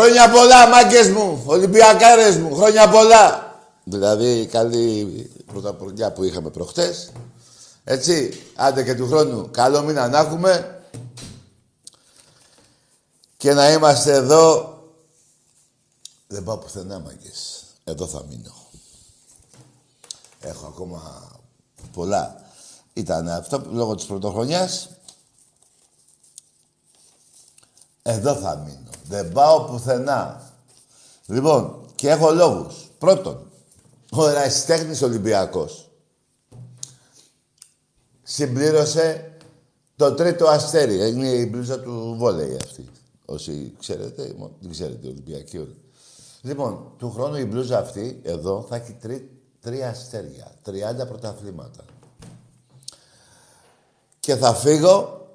Χρόνια πολλά, μάγκες μου, Ολυμπιακάρες μου, χρόνια πολλά. Δηλαδή, καλή πρωταποριά που είχαμε προχτές. Έτσι, άντε και του χρόνου, καλό μήνα να έχουμε. Και να είμαστε εδώ. Δεν πάω πουθενά, μάγκες. Εδώ θα μείνω. Έχω ακόμα πολλά. Ήταν αυτό λόγω της πρωτοχρονιάς. Εδώ θα μείνω. Δεν πάω πουθενά. Λοιπόν, και έχω λόγους. Πρώτον, ο ερασιτέχνης Ολυμπιακός συμπλήρωσε το τρίτο αστέρι. Είναι η μπλούζα του βόλεϊ αυτή. Όσοι ξέρετε, δεν ξέρετε Ολυμπιακή όλοι. Λοιπόν, του χρόνου η μπλούζα αυτή εδώ θα έχει τρί, τρία αστέρια, 30 πρωταθλήματα. Και θα φύγω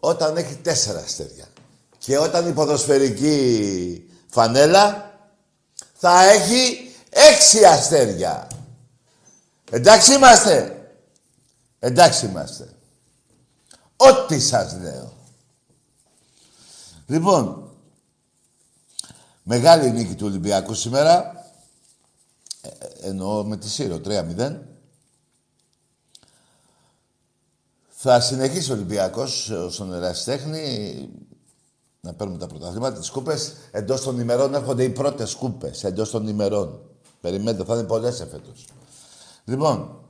όταν έχει τέσσερα αστέρια. Και όταν η ποδοσφαιρική φανέλα θα έχει έξι αστέρια. Εντάξει είμαστε. Εντάξει είμαστε. Ό,τι σας λέω. Λοιπόν, μεγάλη νίκη του Ολυμπιακού σήμερα. Ε, εννοώ με τη Σύρο, 3-0. Θα συνεχίσει ο Ολυμπιακός στον ερασιτέχνη να παίρνουμε τα πρωταθλήματα, τις κούπες. Εντός των ημερών έρχονται οι πρώτες κούπες, εντός των ημερών. Περιμένετε, θα είναι πολλές εφέτος. Λοιπόν,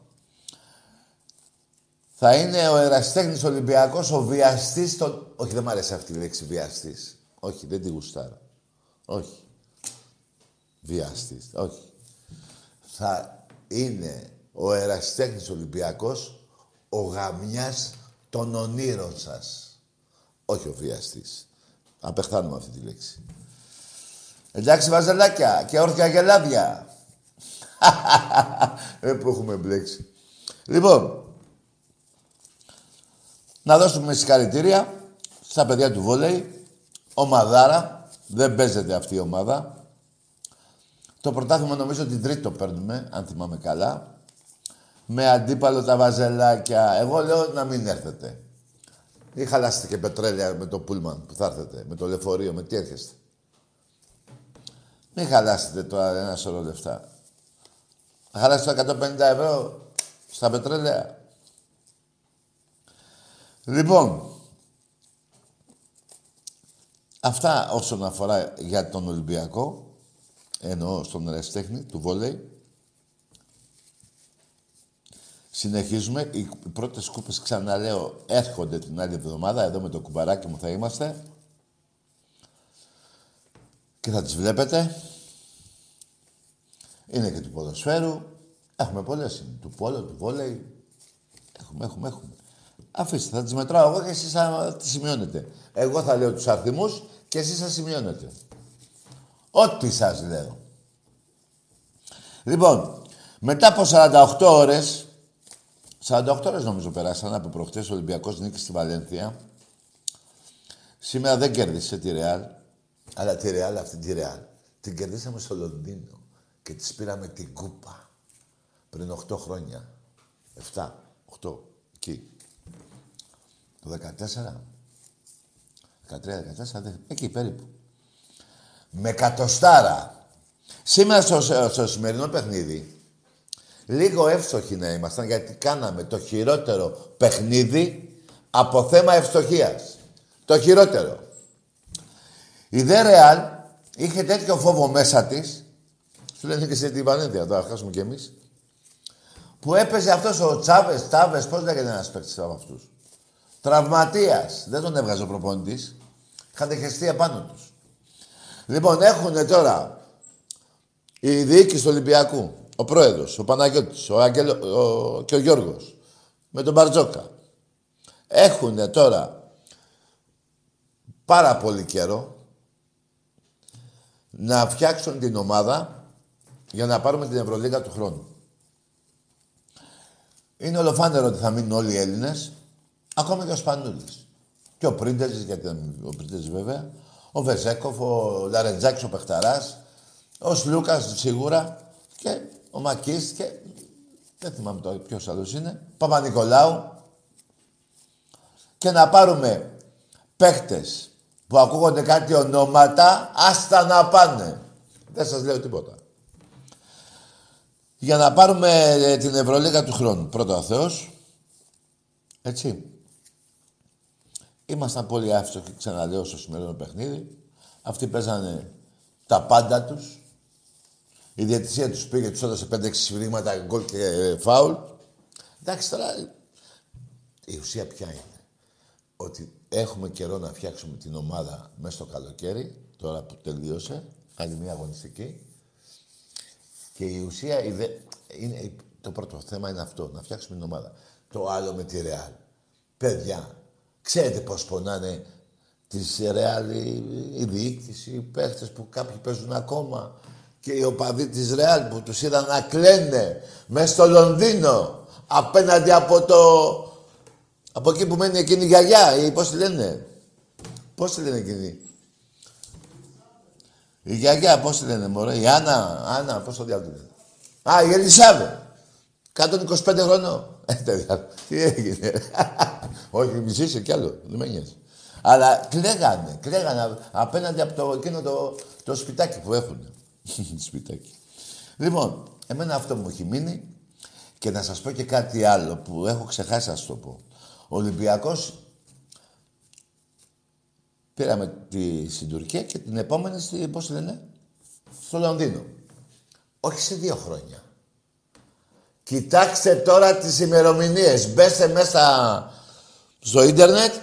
θα είναι ο εραστέχνης Ολυμπιακός, ο βιαστής των... Όχι, δεν μου αρέσει αυτή η λέξη βιαστής. Όχι, δεν τη γουστάρω. Όχι. Βιαστής, όχι. Θα είναι ο εραστέχνης Ολυμπιακός, ο γαμιάς των ονείρων σας. Όχι ο βιαστής. Απεχθάνουμε αυτή τη λέξη. Εντάξει, βαζελάκια και όρθια γελάδια. ε, που έχουμε μπλέξει. Λοιπόν, να δώσουμε συγχαρητήρια στα παιδιά του βόλεϊ. Ομαδάρα. Δεν παίζεται αυτή η ομάδα. Το πρωτάθλημα νομίζω ότι τρίτο παίρνουμε, αν θυμάμαι καλά. Με αντίπαλο τα βαζελάκια. Εγώ λέω να μην έρθετε. Ή χαλάσετε και πετρέλαια με το πούλμαν που θα έρθετε, με το λεωφορείο, με τι έρχεστε. Μην χαλάσετε τώρα ένα σωρό λεφτά. Θα χαλάσετε 150 ευρώ στα πετρέλαια. Λοιπόν, αυτά όσον αφορά για τον Ολυμπιακό, εννοώ στον Εραστέχνη του βόλεϊ. Συνεχίζουμε. Οι πρώτες κούπες, ξαναλέω, έρχονται την άλλη εβδομάδα. Εδώ με το κουμπαράκι μου θα είμαστε. Και θα τις βλέπετε. Είναι και του ποδοσφαίρου. Έχουμε πολλές. Του πόλο, του βόλεϊ. Έχουμε, έχουμε, έχουμε. Αφήστε, θα τις μετράω εγώ και εσείς θα τις σημειώνετε. Εγώ θα λέω τους αριθμούς και εσείς θα σημειώνετε. Ό,τι σας λέω. Λοιπόν, μετά από 48 ώρες 48 ώρες νομίζω περάσαν από προχτές ο Ολυμπιακός νίκη στη Βαλένθια. Σήμερα δεν κέρδισε τη Ρεάλ. Αλλά τη Ρεάλ, αυτή τη Ρεάλ, την κερδίσαμε στο Λονδίνο και της πήραμε την κούπα πριν 8 χρόνια. 7, 8, εκεί. Το 14. 13-14, εκεί περίπου. Με κατοστάρα. Σήμερα στο, στο σημερινό παιχνίδι, Λίγο εύστοχοι να ήμασταν γιατί κάναμε το χειρότερο παιχνίδι από θέμα ευστοχίας. Το χειρότερο. Η Δε Ρεάλ είχε τέτοιο φόβο μέσα της. Σου λένε και σε την Βαλένθια, θα χάσουμε κι εμείς. Που έπαιζε αυτός ο Τσάβες, Τσάβες, πώς λέγεται ένας παίκτης από αυτούς. Τραυματίας. Δεν τον έβγαζε ο προπονητής. Είχαν χεστεί επάνω τους. Λοιπόν, έχουν τώρα η διοίκηση του Ολυμπιακού ο πρόεδρος, ο Παναγιώτης, ο Αγγέλο, ο... και ο Γιώργος, με τον Μπαρτζόκα. Έχουν τώρα πάρα πολύ καιρό να φτιάξουν την ομάδα για να πάρουμε την Ευρωλίγα του χρόνου. Είναι ολοφάνερο ότι θα μείνουν όλοι οι Έλληνες, ακόμα και ο Σπανούλης. Και ο Πρίντεζης, γιατί ο Πρίντεζης βέβαια, ο Βεζέκοφ, ο Λαρετζάκης ο Πεχταράς, ο Σλούκας σίγουρα και ο Μακής και δεν θυμάμαι τώρα ποιος άλλος είναι, Παπα-Νικολάου και να πάρουμε παίχτες που ακούγονται κάτι ονόματα, άστα να πάνε. Δεν σας λέω τίποτα. Για να πάρουμε ε, την Ευρωλίγα του χρόνου. Πρώτα ο Θεός. Έτσι. Ήμασταν πολύ άφηστοχοι, ξαναλέω, στο σημερινό παιχνίδι. Αυτοί παίζανε τα πάντα τους. Η διατησία τους πήγε, τους έδωσε 5-6 σφυρίγματα, γκολ και ε, φάουλ. Εντάξει, τώρα η ουσία ποια είναι. Ότι έχουμε καιρό να φτιάξουμε την ομάδα μέσα στο καλοκαίρι, τώρα που τελείωσε, άλλη μια αγωνιστική. Και η ουσία, είναι, το πρώτο θέμα είναι αυτό, να φτιάξουμε την ομάδα. Το άλλο με τη Ρεάλ. Παιδιά, ξέρετε πώς πονάνε της Ρεάλ η, διοίκηση, οι παίχτες που κάποιοι παίζουν ακόμα και οι οπαδοί της Ρεάλ που τους είδαν να κλαίνε μέσα στο Λονδίνο απέναντι από το... Από εκεί που μένει εκείνη η γιαγιά ή πώς τη λένε; Πώς τη λένε εκείνη; Η γιαγιά, πώς τη λένε, μωρέ; Η Άννα, Άννα, πώς το διάλογο Α, η Ελισάβε. 125 χρονών. Ε, τι έγινε; Όχι, μισήσε κι άλλο. Δεν με νοιάζει. Αλλά κλαίγανε, κλαίγανε απέναντι από το, εκείνο το, το σπιτάκι που έχουν. σπιτάκι. Λοιπόν, εμένα αυτό μου έχει μείνει και να σας πω και κάτι άλλο που έχω ξεχάσει να σας το πω. Ο Ολυμπιακός πήραμε τη, στην Τουρκία και την επόμενη, στη, πώς λένε, στο Λονδίνο. Όχι σε δύο χρόνια. Κοιτάξτε τώρα τις ημερομηνίες. Μπέστε μέσα στο ίντερνετ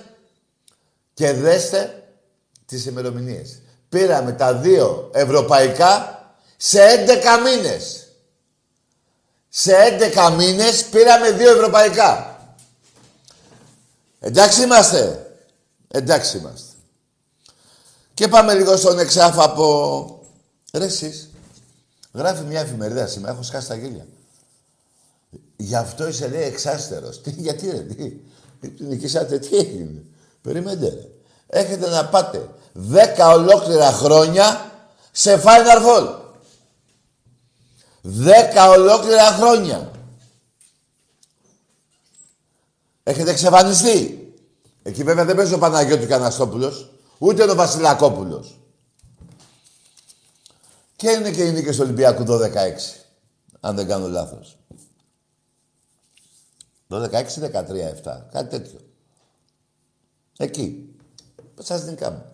και δέστε τις ημερομηνίες. Πήραμε τα δύο ευρωπαϊκά σε 11 μήνες. Σε 11 μήνες πήραμε δύο ευρωπαϊκά. Εντάξει είμαστε. Εντάξει είμαστε. Και πάμε λίγο στον εξάφαπο. Ρε εσείς, γράφει μια εφημερίδα σήμερα, έχω σκάσει τα γέλια. Γι' αυτό είσαι λέει εξάστερος. Τι, γιατί ρε, τι; Νικήσατε, τι έγινε; Περιμένετε ρε. Έχετε να πάτε δέκα ολόκληρα χρόνια σε Final Four. Δέκα ολόκληρα χρόνια. Έχετε εξαφανιστεί. Εκεί βέβαια δεν παίζει ο Παναγιώτου Καναστόπουλος, ούτε ο Βασιλακόπουλος. Και είναι και οι νίκες του Ολυμπιακού 12-16, αν δεν κάνω λάθος. 12-16, 13-7, κάτι τέτοιο. Εκεί. Σας νικάμε.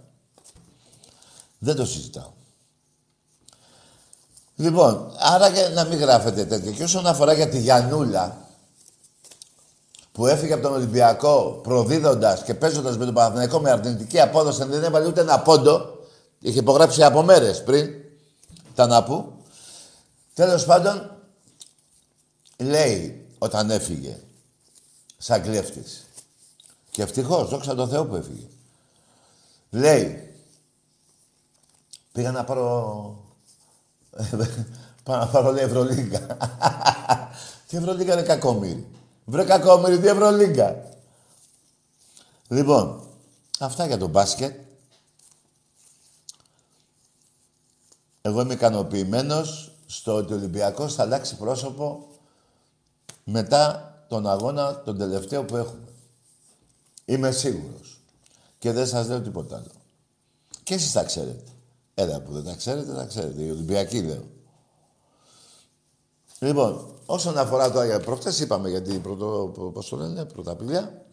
Δεν το συζητάω. Λοιπόν, άρα για να μην γράφετε τέτοια. Και όσον αφορά για τη Γιανούλα, που έφυγε από τον Ολυμπιακό προδίδοντας και παίζοντας με τον Παναθηναϊκό με αρνητική απόδοση, δεν έβαλε ούτε ένα πόντο. Είχε υπογράψει από μέρες πριν. Τα να που. Τέλος πάντων, λέει όταν έφυγε, σαν κλέφτης. Και ευτυχώς, δόξα τω Θεώ που έφυγε. Λέει, πήγα να πάρω Πάω να πάρω λέει Ευρωλίγκα. Τι Ευρωλίγκα είναι κακόμοιρη. Βρε κακόμοιρη, τι Ευρωλίγκα. Λοιπόν, αυτά για το μπάσκετ. Εγώ είμαι ικανοποιημένος στο ότι ο Ολυμπιακός θα αλλάξει πρόσωπο μετά τον αγώνα τον τελευταίο που έχουμε. Είμαι σίγουρος. Και δεν σας λέω τίποτα άλλο. Και εσείς τα ξέρετε. Έλα που δεν τα ξέρετε, τα ξέρετε. Οι Ολυμπιακοί λέω. Λοιπόν, όσον αφορά τώρα για προχτές είπαμε γιατί πρωτο, πώς το λένε, πρωταπηλιά.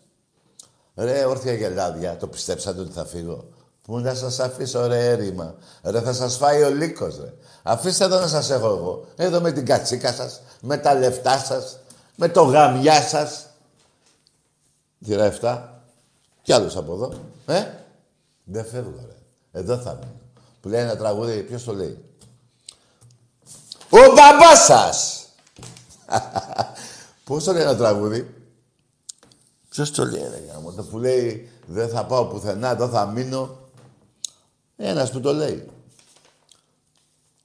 Ρε, όρθια γελάδια, το πιστέψατε ότι θα φύγω. Πού να σας αφήσω ρε έρημα. Ρε, θα σας φάει ο λύκος, ρε. Αφήστε εδώ να σας έχω εγώ. Εδώ με την κατσίκα σας, με τα λεφτά σας, με το γαμιά σας. Τι ρε, εφτά; Κι άλλος από εδώ. Ε, δεν φεύγω, ρε. Εδώ θα μείνω. Που λέει ένα τραγούδι, ποιος το λέει; Ο μπαμπάς σας! Πώς το λέει ένα τραγούδι; Ποιος το λέει, ρε γάμο, το που λέει δεν θα πάω πουθενά, εδώ θα μείνω. Ένας που το λέει.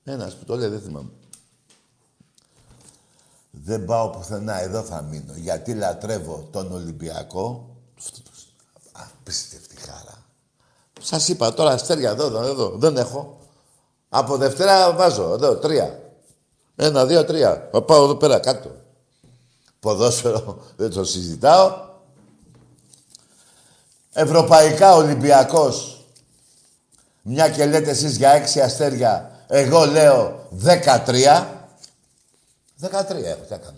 Ένας που το λέει, δεν θυμάμαι. Δεν πάω πουθενά, εδώ θα μείνω. Γιατί λατρεύω τον Ολυμπιακό. Απίστευτη χαρά. Σας είπα τώρα αστέρια εδώ, εδώ, εδώ. Δεν έχω. Από Δευτέρα βάζω εδώ τρία. Ένα, δύο, τρία. Πάω εδώ πέρα κάτω. Ποδόσφαιρο δεν το συζητάω. Ευρωπαϊκά Ολυμπιακός Μια και λέτε εσείς για έξι αστέρια, εγώ λέω 13. 13 έχω, τι κάνω.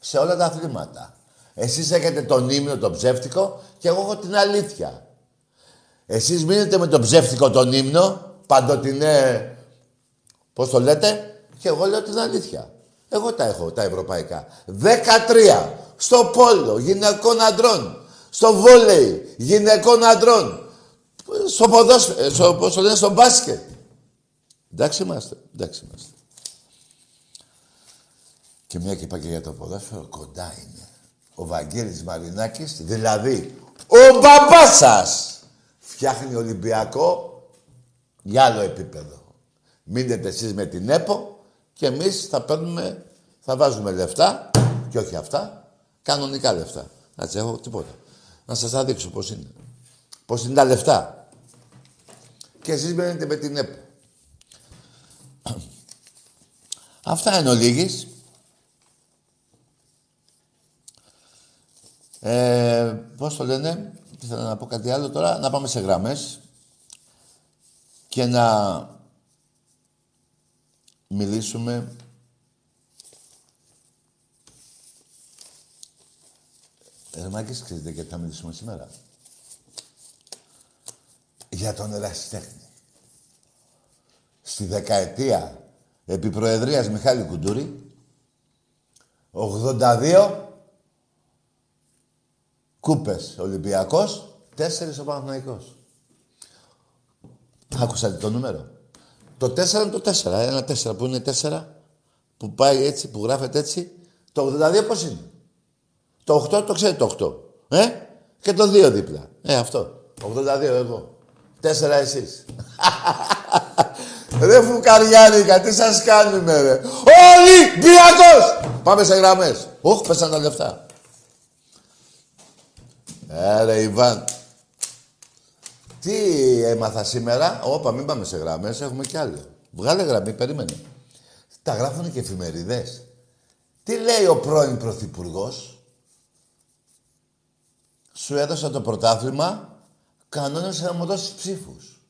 Σε όλα τα αθλήματα. Εσείς έχετε τον ύμνο, τον ψεύτικο και εγώ έχω την αλήθεια. Εσείς μείνετε με τον ψεύτικο τον ύμνο, παντοτινέ, πώς το λέτε, και εγώ λέω την αλήθεια. Εγώ τα έχω, τα ευρωπαϊκά. 13 στο πόλο γυναικών αντρών. Στο βόλεϊ γυναικών αντρών. Στο ποδόσφαιρο, στο, πώς το λένε, στο μπάσκετ. Εντάξει είμαστε, εντάξει είμαστε. Και μια και είπα και για το ποδόσφαιρο, κοντά είναι. Ο Βαγγέλης Μαρινάκης, δηλαδή ο μπαμπάς σας, φτιάχνει Ολυμπιακό για άλλο επίπεδο. Μείνετε εσείς με την ΕΠΟ και εμείς θα παίρνουμε, θα βάζουμε λεφτά και όχι αυτά, κανονικά λεφτά. Να έχω τίποτα. Να σας τα δείξω πώς είναι. Πώς είναι τα λεφτά. Και εσείς μένετε με την ΕΠΟ. Αυτά είναι ο Λίγης. Ε, πώς το λένε, ήθελα να πω κάτι άλλο τώρα, να πάμε σε γραμμές και να μιλήσουμε Ερμάκης, ξέρετε γιατί θα μιλήσουμε σήμερα; Για τον ερασιτέχνη. Στη δεκαετία επί Προεδρίας Μιχάλη Κουντούρη, 82 κούπες Ολυμπιακός, τέσσερις ο Παναθηναϊκός. Άκουσατε το νούμερο. Το 4 είναι το 4. Ένα 4 που είναι 4, που πάει έτσι, που γράφεται έτσι. Το 82 πώς είναι; Το 8 το ξέρετε το 8. Ε; Και το 2 δίπλα. Ε, αυτό. 82 εγώ. 4 εσείς. Ρε φουκαριάρικα, τι σας κάνουμε ρε; Ολυμπιακός! Πάμε σε γραμμές. Όχ, πέσαν τα λεφτά. Ε, Ιβάν. Τι έμαθα σήμερα; Όπα, μην πάμε σε γραμμές, έχουμε κι άλλο. Βγάλε γραμμή, περίμενε. Τα γράφουν και εφημερίδες. Τι λέει ο πρώην Πρωθυπουργός; Σου έδωσα το πρωτάθλημα, κανόνες να μου δώσει ψήφους.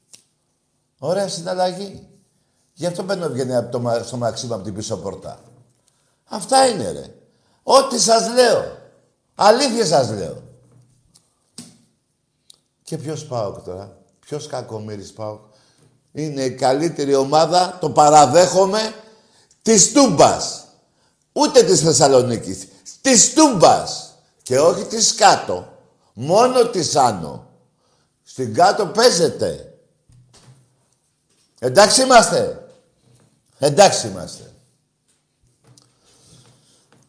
Ωραία συναλλαγή. Γι' αυτό μπαίνω βγαίνει από το, στο μαξίμα από την πίσω πόρτα. Αυτά είναι ρε. Ό,τι σας λέω. Αλήθεια σας λέω. Και ποιος πάω τώρα; Ποιος κακομύρης πάω. Είναι η καλύτερη ομάδα, το παραδέχομαι, της Τούμπας. Ούτε της Θεσσαλονίκης. Της Τούμπας. Και όχι της κάτω. Μόνο της άνω. Στην κάτω παίζεται. Εντάξει είμαστε. Εντάξει είμαστε.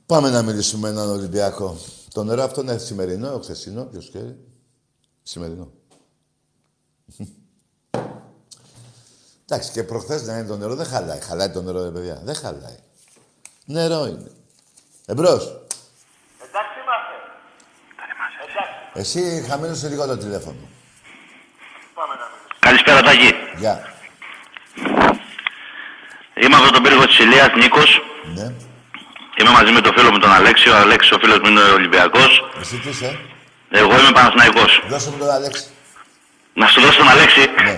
Πάμε να μιλήσουμε έναν Ολυμπιακό. Το νερό αυτό είναι σημερινό, χθεσινό, ποιος ξέρει. Σημερινό. Εντάξει, και προχθές να είναι το νερό δεν χαλάει. Χαλάει το νερό, ρε παιδιά. Δεν χαλάει. Νερό είναι. Εμπρός. Εντάξει είμαστε. Εντάξει. Εσύ χαμήλωσε λίγο το τηλέφωνο. Πάμε να μιλήσουμε. Καλησπέρα Τάκη. Γεια. Είμαι από τον πύργο της Ηλίας, Νίκος. Ναι. Είμαι μαζί με τον φίλο μου τον Αλέξη. Ο Αλέξης ο φίλος μου είναι Ολυμπιακός. Εσύ τι είσαι; Εγώ είμαι Παναθηναϊκός. Δώσε μου τον Αλέξη. Να σου δώσω τον Αλέξη. Ναι.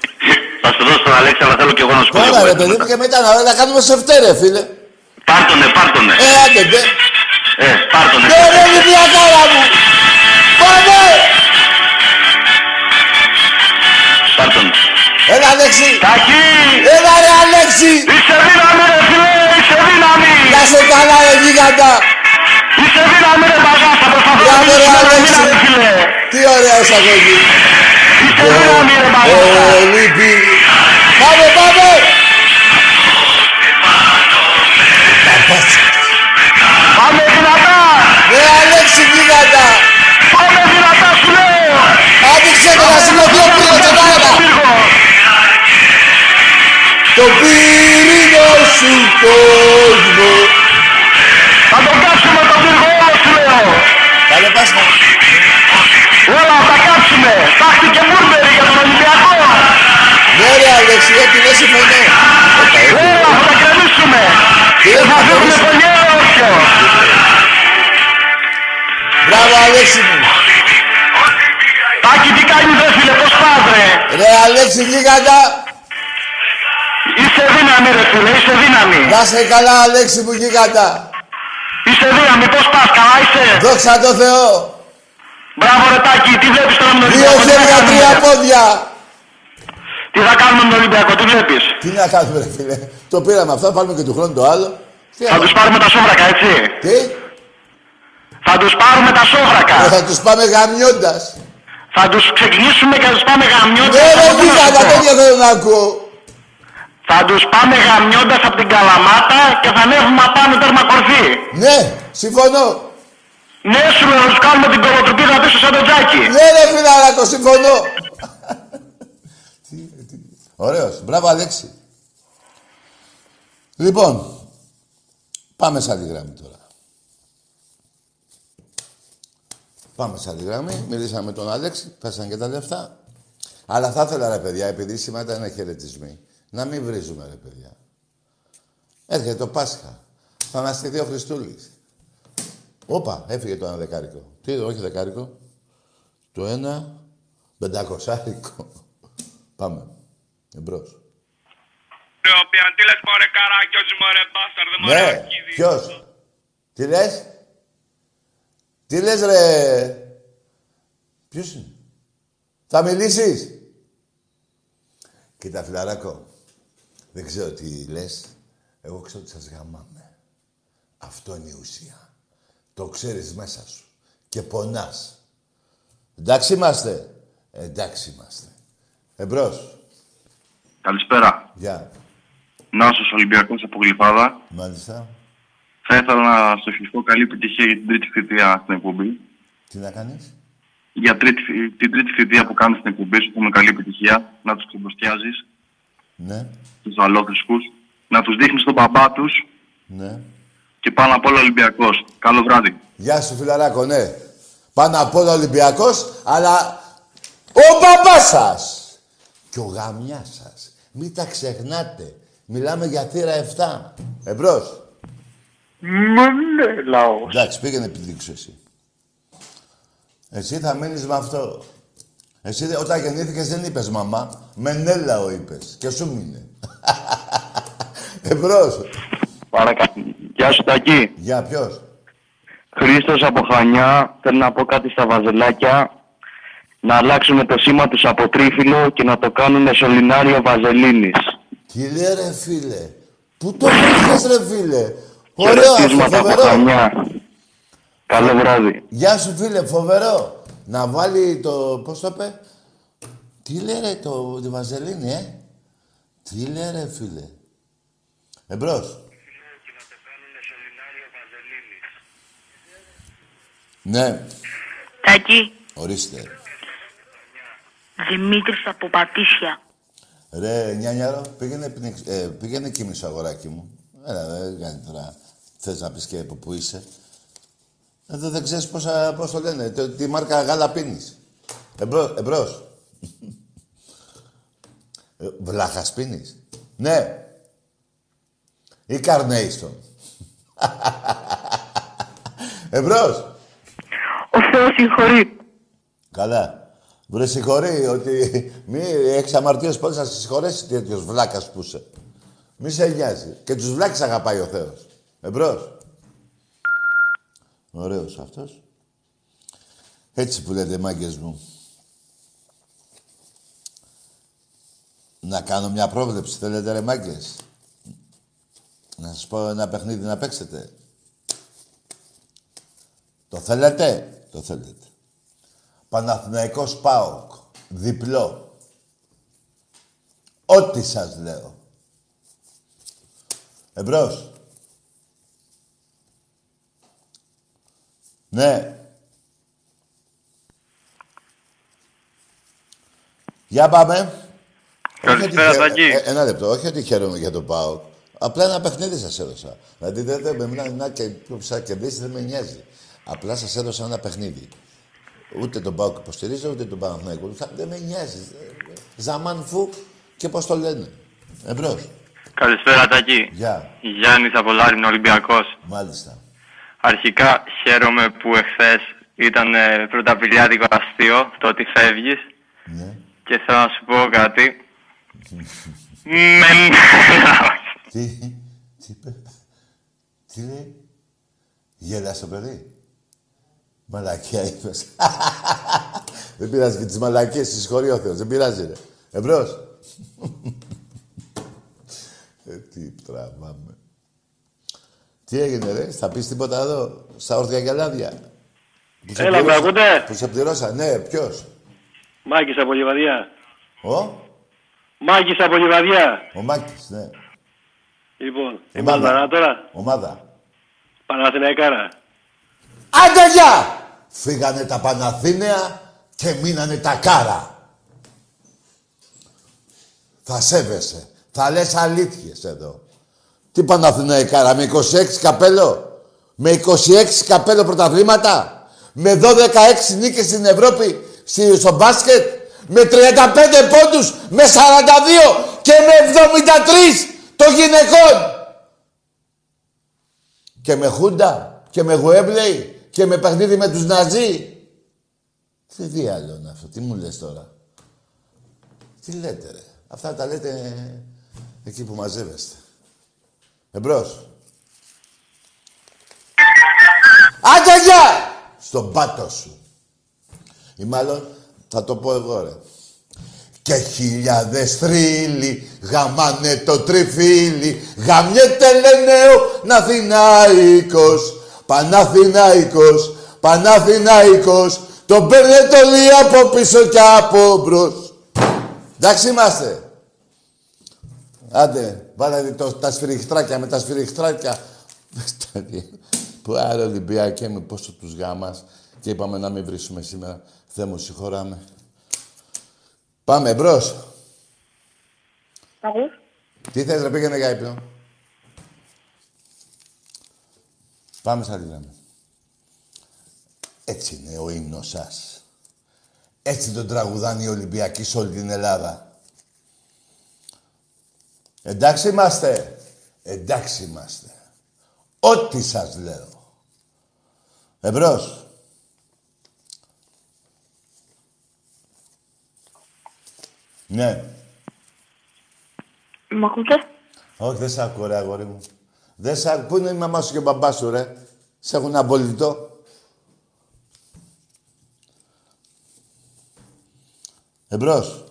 Θα σου δώσω τον Αλέξη, αλλά θέλω και εγώ να σου πω Τώρα λίγο ρε έτσι. παιδί μου και μετά να, να κάνουμε σε φτέρε, φίλε. Πάρτονε, πάρτονε. Ε, άντε, ντε. Ε, πάρτονε. Ναι, ρε, Ολυμπιακάρα μου. Πάμε. Πάρτονε. Έλα, Αλέξη. Τάκη! Έλα, ρε, Αλέξη. Είσαι δύναμη ρε φίλε, είσαι δύναμη! Να σε καλά, ρε, γίγαντα. Είσαι δύναμη ρε παγά, θα προσπαθώ να Μπράβο, ρε, μιλήσω με Αλέξη. δύναμη φίλε! Τι ωραία εισαγωγή. Είσαι δύναμη ρε παγά! Ολυμπι... Πάμε, πάμε. Παπάς. Πάμε δυνατά! Ναι, Αλέξη, γίγαντα. Πάμε δυνατά σου λέω! Άνοιξε το να συμμετεί ο πύργος και τα ένα. Πύργο! Το πυρήνο σου κόσμο. Όλα θα κάψουμε! Τάχτη και Μπούρμπερι για τον Ολυμπιακό! Ναι ρε Αλέξη, έτσι δεν συμφωνώ. Όπα, έτσι. Όλα θα τα κρεμίσουμε! Τι Και θα θα δείχνουμε κρεμίσουμε; τον γέρο όρθιο! Μπράβο Αλέξη μου. Τάκη τι κάνεις ρε φίλε, πώς πας ρε! Ρε Αλέξη Γίγαντα. Είσαι δύναμη ρε φίλε, είσαι δύναμη. Να σε καλά, Αλέξη μου Γίγαντα. Είσαι δύναμη, πώς πας, καλά είσαι; Δόξα τω Θεώ. Μπράβο ρε Τάκη, τι βλέπεις τώρα με τον Δύο Ολυμπιακό, τι θα χέρια, κάνουμε, τρία ρε. πόδια. Τι θα κάνουμε με τον Ολυμπιακό, τι βλέπεις; Τι να κάνουμε, ρε φίλε. Το πήραμε αυτό, πάρουμε και του χρόνου το άλλο. Τι Θα άλλο; τους πάρουμε τα σόβρακα, έτσι; Τι; Θα τους πάρουμε τα σόβρακα. Ε, Θα τους πάμε γαμιώντας. Θα τους ξεκινήσουμε και θα τους πάμε γαμιώντας. Ναι, ρε από πού να σου Γίγαντα, πω. τέτοια θέλω να ακούω. Θα τους πάμε γαμιώντας από την Καλαμάτα και θα ανέβουμε απάνω τέρμα κορφή. Ναι, συμφωνώ. Ναι, σου λέω να τους κάνουμε την κολοτρουπίδα πίσω σαν το τζάκι. Ναι, ρε φιλαράκο, συμφωνώ. Τι- τι- Ωραίος. Μπράβο, Αλέξη. Λοιπόν, πάμε σε άλλη γραμμή τώρα. Πάμε σε άλλη γραμμή. Μιλήσαμε με τον Αλέξη, πέσαν και τα λεφτά. Αλλά θα ήθελα, ρε παιδιά, επειδή σήμερα ήταν χαιρετισμοί, να μην βρίζουμε, ρε παιδιά. Έρχεται το Πάσχα. Θα αναστηθεί ο Χριστούλης. Όπα, έφυγε το ένα δεκάρικο. Τι, όχι δεκάρικο. Το ένα πεντακοσάρικο. Πάμε. Εμπρός. Ο οποίον τι λες μωρέ καράκιος μωρέ μπάσταρδε μωρέ Ναι, αρκίδι. ποιος; Τι λες; Τι λες ρε; Ποιος είναι; Θα μιλήσεις; Κοίτα φιλαράκο. Δεν ξέρω τι λες. Εγώ ξέρω ότι σας γαμάμε. Αυτό είναι η ουσία. Το ξέρεις μέσα σου. Και πονάς. Εντάξει είμαστε. Εντάξει είμαστε. Εμπρός. Καλησπέρα. Γεια. Νάσος Ολυμπιακός από Γλυφάδα. Μάλιστα. Θα ήθελα να σου ευχηθώ καλή επιτυχία για την τρίτη θητεία στην εκπομπή. Τι να κάνεις; Για τρίτη, την τρίτη θητεία που κάνεις στην εκπομπή σου, έχουμε καλή επιτυχία. Να τους ξεμπροστιάζεις, Ναι. τους αλόθρησκους. Να τους δείχνεις τον μπαμπά τους Ναι. και πάνω απ' όλα Ολυμπιακός. Καλό βράδυ. Γεια σου φιλαράκο, ναι. Πάνω απ' όλα Ολυμπιακός, αλλά ο μπαμπάς σας και ο γαμιάς σας. Μην τα ξεχνάτε. Μιλάμε για θύρα 7. Εμπρός. Ναι, λαός. Εντάξει, πήγαινε επιδείξου εσύ. Εσύ θα μείνεις με αυτό. Εσύ δε- όταν γεννήθηκες δεν είπες μαμά. Μενέλαο είπες. Και σου μείνε. Εμπρός. Παρακα... Γεια σου Τάκη. Για ποιος; Χρήστος από Χανιά. Θέλω να πω κάτι στα βαζελάκια. Να αλλάξουμε το σήμα τους από τρίφυλλο και να το κάνουν σωληνάριο βαζελίνης. Τι λέει ρε φίλε. Πού το βρήκες ρε φίλε; Ωραίο αυτό, Χαιρετίσματα από φοβερό. Χανιά. Καλό βράδυ. Γεια σου φίλε, φοβερό. Να βάλει το, πώς το είπε; Τι λέει ρε το, τη βαζελίνη, ε; Τι λέει ρε φίλε; Εμπρός. Ναι, Τάκη, ορίστε. Δημήτρης από Πατήσια. Ρε, νιάνιαρο, πήγαινε, πνίξ- ε, πήγαινε κοιμήσου, αγοράκι μου. Έλα, δεν κάνει τώρα. Θες να πεις και από πού είσαι. Εδώ δεν ξέρεις πώς, α, πώς το λένε. Το, τι μάρκα γάλα πίνεις. Εμπρός. εμπρός. Ε, Βλάχας πίνεις. Ναι. Ή Carnation. Εμπρός. Ο Θεός συγχωρεί. Καλά. Βρε συγχωρεί ότι μη έχεις αμαρτίες πότε θα σε συγχωρέσει τέτοιος βλάκας που είσαι. Μη σε νοιάζει. Και τους βλάκες αγαπάει ο Θεός. Εμπρός. Ωραίος αυτός. Έτσι που λέτε μάγκες μου. Να κάνω μια πρόβλεψη, θέλετε ρε μάγκες; Να σας πω ένα παιχνίδι να παίξετε. Το θέλετε, το θέλετε. Παναθηναϊκός ΠΑΟΚ. Διπλό. Ό,τι σας λέω. Εμπρός. Ναι. Για πάμε. Καλησπέρα, Όχι ότι χαίρο- Τάκη. ε, ένα λεπτό. Όχι ότι χαίρομαι για τον ΠΑΟΚ. Απλά ένα παιχνίδι σας έδωσα. Δηλαδή δεν δεν με μιλάνε να και ποιος θα κερδίσει δεν με νοιάζει. Απλά σας έδωσα ένα παιχνίδι. Ούτε τον ΠΑΟΚ υποστηρίζω, ούτε τον Παναθηναϊκό. Θα- Δεν με νοιάζει. Ζαμάν φου και πώς το λένε. Εμπρός. Καλησπέρα Τάκη. Γεια. Γιάννης από Λάρινο Ολυμπιακός. Μάλιστα. Αρχικά χαίρομαι που εχθές ήταν ε, πρωταπηλιάτικο αστείο το ότι φεύγεις. Ναι. Και θέλω να σου πω κάτι. Με... Τι, τι είπε; Τι λέει; Γέλασε το παιδί. Μαλακία είπες. Δεν πειράζει και τις μαλακίες, τις συγχωρεί ο Θεός. Δεν πειράζει ρε. Εμπρός. ε, τι τραβάμε. Τι έγινε ρε, θα πεις τίποτα εδώ, στα όρθια και λάδια. Που σε Έλα, με πληρώσα- ακούτε; Που σε πληρώσα, ναι, ποιος; Μάκης από Λιβαδιά. Ο, Μάκης από Λιβαδιά. ο Μάκης, ναι. Λοιπόν, Ομάδα. είμαστε τώρα. Ομάδα. Παναθηναϊκάρα. Άντε γεια! Φύγανε τα Παναθήναια και μείνανε τα κάρα. Θα σέβεσαι. Θα λες αλήθειες εδώ. Τι Παναθηναϊκάρα, με 26 καπέλο; Με 26 καπέλο πρωταθλήματα; Με 12-6 νίκες στην Ευρώπη, στη- στο μπάσκετ; Με 35 πόντους, με 42 και με 73 των γυναικών; Και με Χούντα και με Γουέμπλεϊ και με παιχνίδι με τους Ναζί; Τι διάλογο είναι αυτό, τι μου λες τώρα; Τι λέτε ρε; Αυτά τα λέτε εκεί που μαζεύεστε. Εμπρός. Άντε γεια! Στον πάτο σου. Ή μάλλον θα το πω εγώ ρε. Και χιλιάδες θρύλοι γαμάνε το τριφύλι Γαμιέται λένε ο Ναθηναϊκός Παναθηναϊκός, Παναθηναϊκός Τον παίρνετε όλοι από πίσω και από μπρος Εντάξει είμαστε Άντε, βάλατε το, τα σφυριχτράκια με τα σφυριχτράκια Που άρα Ολυμπιακέ με πόσο τους γάμας Και είπαμε να μην βρίσουμε σήμερα Θεέ μου συγχωράμε Πάμε μπρος. Ακούς. Τι θες ρε πήγαινε για ύπνο. Πάμε σαν τη γραμμή. Έτσι είναι ο ύμνος σας. Έτσι τον τραγουδάνε οι Ολυμπιακοί σε όλη την Ελλάδα. Εντάξει είμαστε. Εντάξει είμαστε. Ό,τι σας λέω. Εμπρός. Ναι. Μ' ακούτε; Όχι, δεν σ' ακούω, ρε, αγόρι μου. Δεν σ' ακούω. Πού είναι η μαμά σου και ο μπαμπάς σου, ρε; Σε έχουν απολυτό; Εμπρός.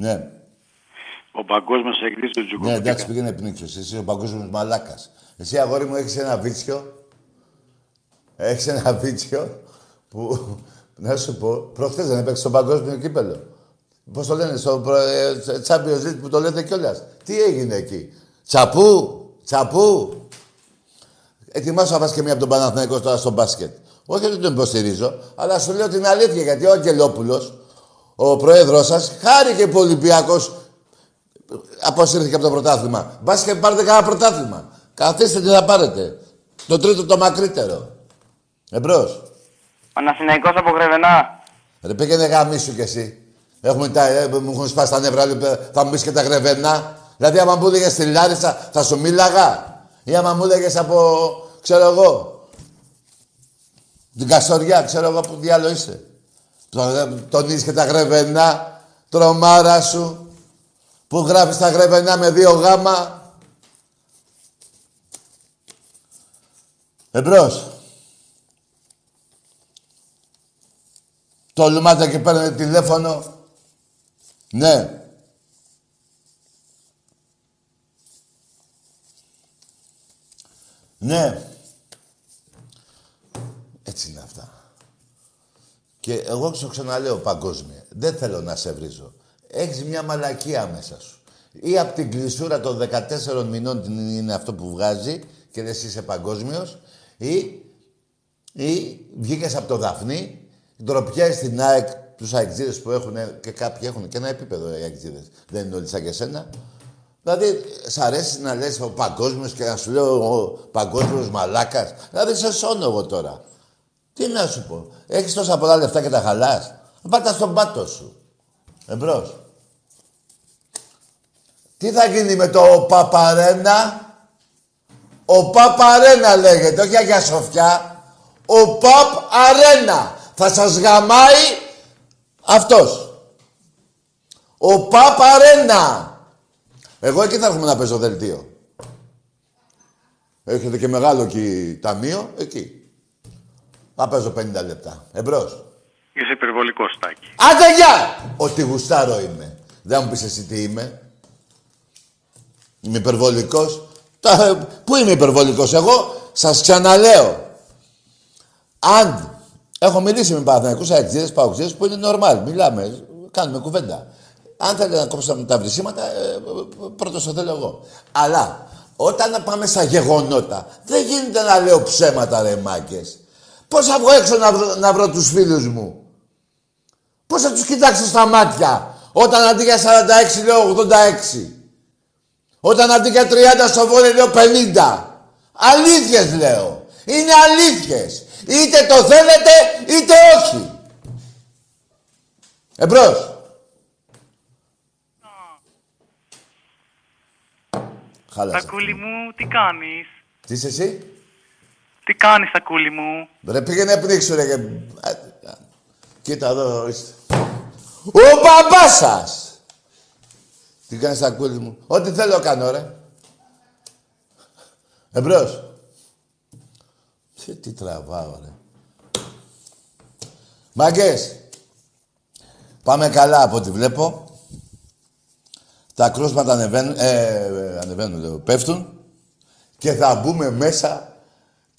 Ναι. Ο παγκόσμιος εκδίτη του Τζουκού. Ναι, εντάξει, πήγαινε πνίξος. Εσύ ο παγκόσμιος μαλάκας. Εσύ, αγόρι μου, έχεις ένα βίτσιο. Έχεις ένα βίτσιο που, να σου πω, προχθές δεν έπαιξε στο παγκόσμιο κύπελο. Πώς το λένε, στο προ- ε, Champions League που το λέτε κιόλας. Τι έγινε εκεί. Τσαπού, τσαπού. Ετοιμάσου να βάζει και μία από τον Παναθηναϊκός τώρα στο μπάσκετ. Όχι ότι τον υποστηρίζω, αλλά σου λέω την αλήθεια γιατί ο Αγγελόπουλος, ο πρόεδρος σας, χάρηκε που ο Ολυμπιακός αποσύρθηκε από το πρωτάθλημα. Μπας και πάρετε κανένα πρωτάθλημα. Καθίστε τι θα πάρετε. Το τρίτο το μακρύτερο. Εμπρός. Παναθηναϊκός από Γρεβενά. Ρε πήγαινε γαμίσου κι εσύ. Έχουμε τα, ε, μου έχουν σπάσει τα νεύρα, λέει, θα μου πεις και τα γρεβενά. Δηλαδή άμα μου έλεγες στη Λάρισα θα σου μίλαγα; Ή άμα μου έλεγες από, ξέρω εγώ, την Καστοριά, ξέρω εγώ που διάλο είσαι. Τον, τονίζεις και τα γρεβενά, τρομάρα σου, που γράφεις τα γρεβενά με δύο γάμα. Εμπρός. Τολμάτε και παίρνετε τηλέφωνο. Ναι. Ναι. Έτσι είναι αυτά. Και εγώ σου ξαναλέω παγκόσμια. Δεν θέλω να σε βρίζω. Έχεις μια μαλακία μέσα σου. Ή από την κλεισούρα των 14 μηνών την είναι αυτό που βγάζει και δεν είσαι παγκόσμιος ή ή βγήκες από το Δαφνί, ντροπιάζεις στην ΑΕΚ τους αεξίδε που έχουν και κάποιοι έχουν και ένα επίπεδο οι αεξίδε. Δεν είναι όλοι σαν και εσένα. Δηλαδή, σ' αρέσει να λες ο παγκόσμιος και να σου λέω ο παγκόσμιος μαλάκας. Δηλαδή, σε σώνω εγώ τώρα. Τι να σου πω. Έχεις τόσα πολλά λεφτά και τα χαλάς. Πάτα στον πάτο σου. Εμπρός. Τι θα γίνει με το Παπαρένα; Ο Παπ Αρένα λέγεται, όχι Αγία Σοφιά. Ο Παπ Αρένα. Θα σας γαμάει Αυτός. Ο Παπαρένα. Εγώ εκεί θα έρχομαι να παίζω δελτίο. Έχετε και μεγάλο εκεί ταμείο, εκεί. Θα παίζω 50 λεπτά. Εμπρός. Είσαι υπερβολικός, Τάκη. Άντε γεια! Ότι γουστάρω είμαι. Δεν θα μου πεις εσύ τι είμαι. Είμαι υπερβολικός. Τα, πού είμαι υπερβολικός. Εγώ; Σας ξαναλέω. Αν έχω μιλήσει με Παναθηναϊκούς αεξίδες, παουξίδες που είναι normal. Μιλάμε, κάνουμε κουβέντα. Αν θέλετε να κόψουμε τα βρυσίματα, ε, πρώτος το θέλω εγώ. Αλλά όταν πάμε στα γεγονότα, δεν γίνεται να λέω ψέματα ρε μάκες. Πώς θα βγω έξω να βρω, να βρω τους φίλους μου; Πώς θα τους κοιτάξω στα μάτια. Όταν αντί για 46 λέω 86. Όταν αντί για 30 στο βόλιο λέω 50. Αλήθειες λέω. Είναι αλήθειες. Είτε το θέλετε είτε όχι. Εμπρός. Χάλασε. Τακούλη μου, τι κάνεις; Τι είσαι εσύ; Τι κάνεις, Τακούλη μου; Ρε πήγαινε πνίξου ρε. και- Α, α. Κοίτα εδώ, ορίστε. Ο μπαμπάς σας. Τι κάνεις σακούλι μου; Ό,τι θέλω κάνω ρε. Εμπρός. Τι, τι τραβάω ρε. Μαγκές. Πάμε καλά από ό,τι βλέπω. Τα κρούσματα ανεβαίνουν, ε, ε, ανεβαίνουν λέω, πέφτουν και θα μπούμε μέσα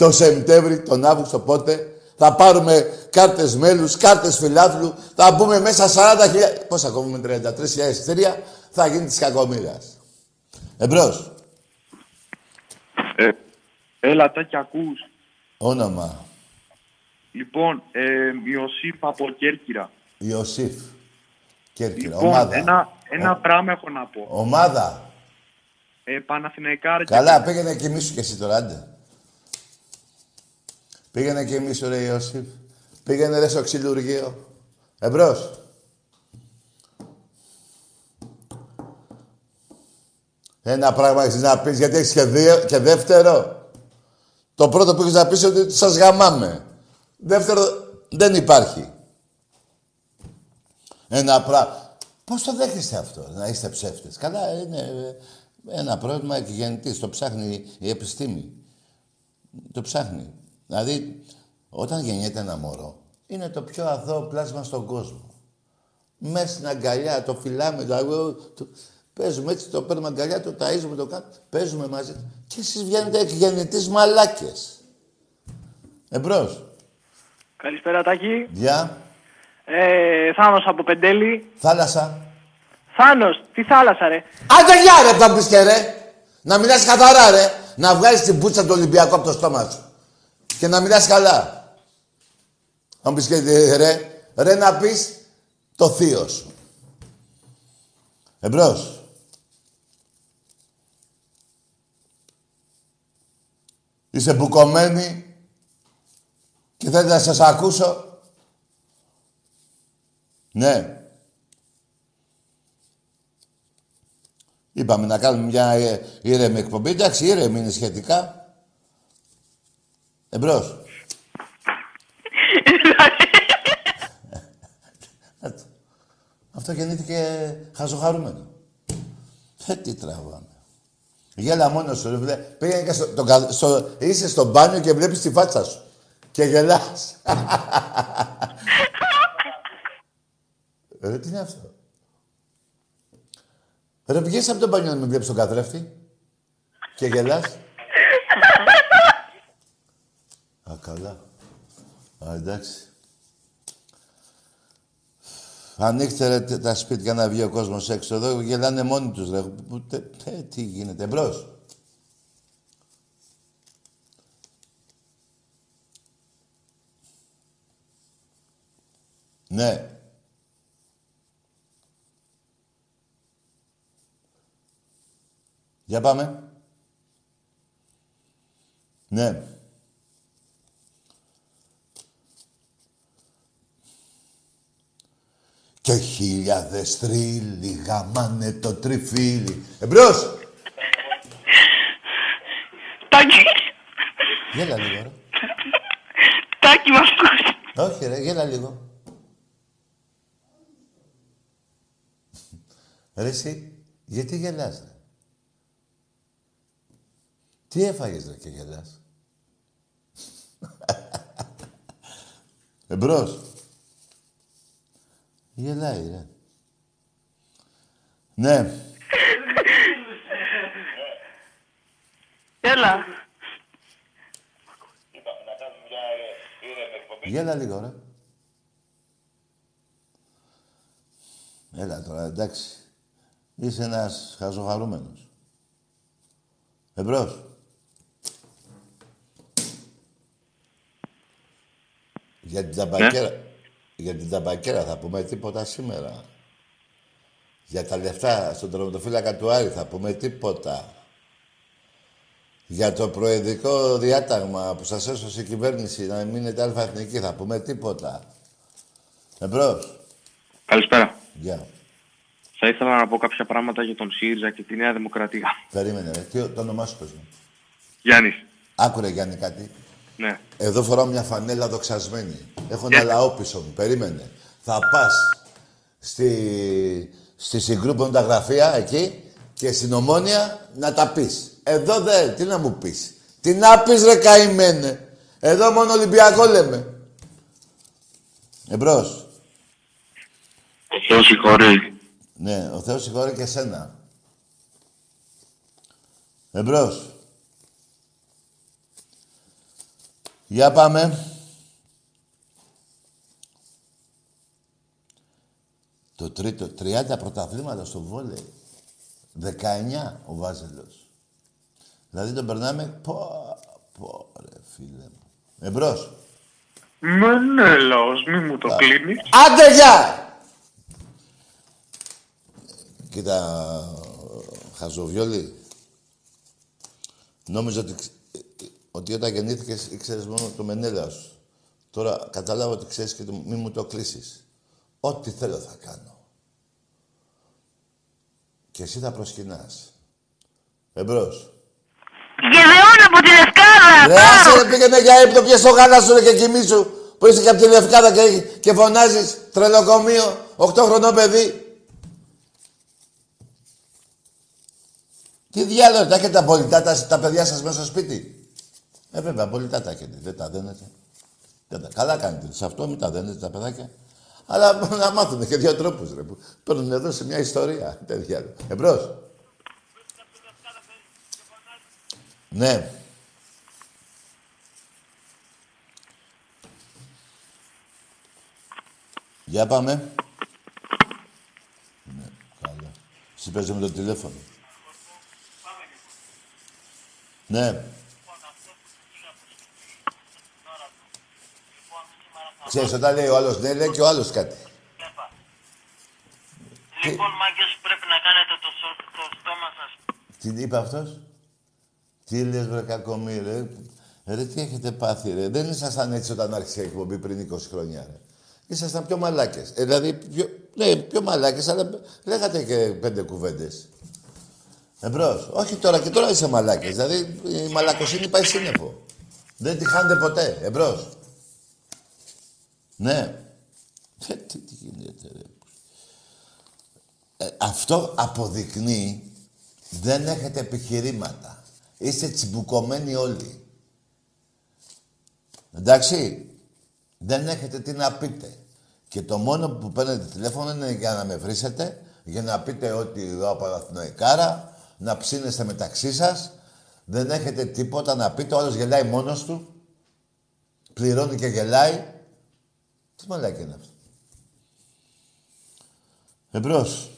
το Σεπτέμβρη, τον Αύγουστο πότε. Θα πάρουμε κάρτες μέλους, κάρτες φιλάθλου. Θα μπούμε μέσα 40.000... Πώς ακόμα με 33.000 εισιτήρια. Θα γίνει της κακομοίρας. Εμπρός. Ε, έλα, Τάκη, ακούς. Όνομα. Λοιπόν, ε, Ιωσήφ από Κέρκυρα. Ιωσήφ. Κέρκυρα. Λοιπόν, Ομάδα. ένα, ένα Ο- πράγμα έχω να πω. Ομάδα. Ε, Παναθηναϊκάρα και- Καλά, πήγαινε και εμείς σου και εσύ τώρα, άντε. Πήγαινε και εμείς, ρε Ιωσήφ. Πήγαινε ρε στο ξυλουργείο. Εμπρός. Ένα πράγμα έχεις να πεις, γιατί έχεις και, δύο, και δεύτερο. Το πρώτο που έχεις να πεις είναι ότι σας γαμάμε. Δεύτερο, δεν υπάρχει. Ένα πράγμα. Πώς το δέχεστε αυτό, να είστε ψεύτες. Καλά, είναι ε, ένα πρόβλημα εκγεννητής. Το ψάχνει η επιστήμη. Το ψάχνει. Δηλαδή, όταν γεννιέται ένα μωρό, είναι το πιο αθώο πλάσμα στον κόσμο. Μέσα στην αγκαλιά, το φυλάμε, το, το, παίζουμε έτσι, το παίρνουμε αγκαλιά, το ταΐζουμε, το κάνουμε, παίζουμε μαζί. Και εσείς βγαίνετε εκγεννητής μαλάκες. Εμπρός. Καλησπέρα Τάκη. Γεια. Ε, Θάνος από Πεντέλη. Θάλασσα. Θάνος, τι θάλασσα ρε. Άντε γεια ρε, θα πεις και ρε. Να μιλάς καθαρά ρε. Να βγάλεις την πούτσα του Ολυμπιακού από το στόμα σου. Και να μιλάς καλά. Να πεις και ε, ρε. Ρε να πεις το θείο σου. Εμπρός. Είσαι μπουκωμένη και θέλετε να σας ακούσω. Ναι. Είπαμε να κάνουμε μια ε, ήρεμη εκπομπή. Εντάξει, ήρεμη είναι σχετικά. Εμπρός. Αυτό γεννήθηκε χαζοχαρούμενο. Ε, τι τραβάμε. Γέλα μόνος σου, ρε φίλε. Πήγαινε και στο, το κα- στο, είσαι στο μπάνιο και βλέπεις τη φάτσα σου. Και γελάς. ρε, τι είναι αυτό; Ρε, βγες από το μπάνιο να με βλέπεις τον καθρέφτη. Και γελάς. Α, καλά. Α, εντάξει. Ανοίξτε ρε, τε- τα σπίτια να βγει ο κόσμος έξω εδώ, γελάνε μόνοι τους ρε. Που- τε- τε- τι γίνεται, μπρος. Ναι. Για πάμε. Ναι. Και χίλιαδες θρύλοι γαμάνε το τριφύλι. Εμπρός! Τάκη, Γέλα λίγο, ρε. Τάκη μ' ακούς. Όχι, ρε, γέλα λίγο. Ρε εσύ, γιατί γελάς, ρε; Τι έφαγες, ρε, και γελάς; Εμπρός. Γελάει, ρε. Ναι. Έλα. Γέλα λίγο, ρε. Έλα τώρα, εντάξει. Είσαι ένας χαζοχαρούμενος. Εμπρός. Για την ταμπακέρα. Για την ταμπακέρα θα πούμε τίποτα σήμερα. Για τα λεφτά στον τερματοφύλακα του Άρη θα πούμε τίποτα. Για το προεδρικό διάταγμα που σας έσωσε η κυβέρνηση να μείνετε αλφα εθνική θα πούμε τίποτα. Εμπρός. Καλησπέρα. Γεια. Θα ήθελα να πω κάποια πράγματα για τον ΣΥΡΙΖΑ και τη Νέα Δημοκρατία. Περίμενε, ρε. Τι, το όνομά σου πες μου. Γιάννης. Άκουρε Γιάννη κάτι. Ναι. Εδώ φοράω μια φανέλα δοξασμένη. Έχω ένα λαό πίσω μου. Περίμενε. Θα πας στη, στη συγκρούπων τα γραφεία εκεί και στην ομόνια να τα πεις. Εδώ δε, τι να μου πεις. Τι να πεις ρε καημένε. Εδώ μόνο Ολυμπιακό λέμε. Εμπρός. Ο Θεός συγχωρεί. Ναι, ο Θεός συγχωρεί και σένα. Εμπρός. Για πάμε. Το τρίτο, 30 πρωταθλήματα στο βόλεϊ. 19 ο Βάζελος. Δηλαδή τον περνάμε... Πω, πω, ρε φίλε μου. Εμπρός. Μενέλαος, μη μου το κλείνεις. Άντε, γεια! Κοίτα, Χαζοβιόλη, νόμιζα ότι, ότι όταν γεννήθηκες ήξερες μόνο το Μενέλα σου. Τώρα καταλάβω ότι ξέρεις και το, μη μου το κλείσεις. Ό,τι θέλω θα κάνω. Και εσύ θα προσκυνάς. Εμπρός. Γεδεών από τη Λευκάδα. Ρε, άσε ρε, πήγαινε για ύπνο, πιες το γάλα σου ρε, και κοιμήσου. Που είσαι και από τη Λευκάδα και, και φωνάζεις τρελοκομείο, 8 χρονών παιδί. Τι διάλογο, τα έχετε τα πολιτά τα, τα παιδιά σας μέσα στο σπίτι; Ε, βέβαια, πολιτά τα έχετε, δεν τα δένετε. Δεν τα, καλά κάνετε, σε αυτό μην τα δένετε τα παιδάκια. Αλλά να μάθουν και δύο τρόπους, ρε, που παίρνουν εδώ σε μια ιστορία. Τέτοια. Εμπρός. Ναι. Για πάμε. Ναι, καλά. Εσύ παίζε με το τηλέφωνο. Ναι. Ξέρεις, όταν λέει ο άλλος ναι, λέει και ο άλλος κάτι. Λοιπόν, μάγκες, πρέπει να κάνετε το, σο- το στόμα σας. Τι είπε αυτός; Τι λες βρε κακομί ρε. Ρε τι έχετε πάθει ρε; Δεν ήσασταν έτσι όταν άρχισε η εκπομπή πριν 20 χρόνια ρε. Ήσασταν πιο μαλάκες. Ε, δηλαδή πιο, ναι, πιο μαλάκες αλλά λέγατε και πέντε κουβέντες. Εμπρός. Όχι τώρα και τώρα είσαι μαλάκες. Δηλαδή η μαλακοσύνη πάει σύννεφο. Δεν τη χάνετε ποτέ. Εμπρός. Ναι. Ε, τι, τι γίνεται ρε. Ε, αυτό αποδεικνύει δεν έχετε επιχειρήματα. Είστε τσιμπουκωμένοι όλοι. Εντάξει. Δεν έχετε τι να πείτε. Και το μόνο που παίρνετε τηλέφωνο είναι για να με βρίσετε, για να πείτε ότι εδώ Παναθηναϊκάρα, να ψήνεστε μεταξύ σας. Δεν έχετε τίποτα να πείτε. Ο άλλος γελάει μόνος του. Πληρώνει και γελάει. Τι μαλάκι είναι αυτό. Εμπρός.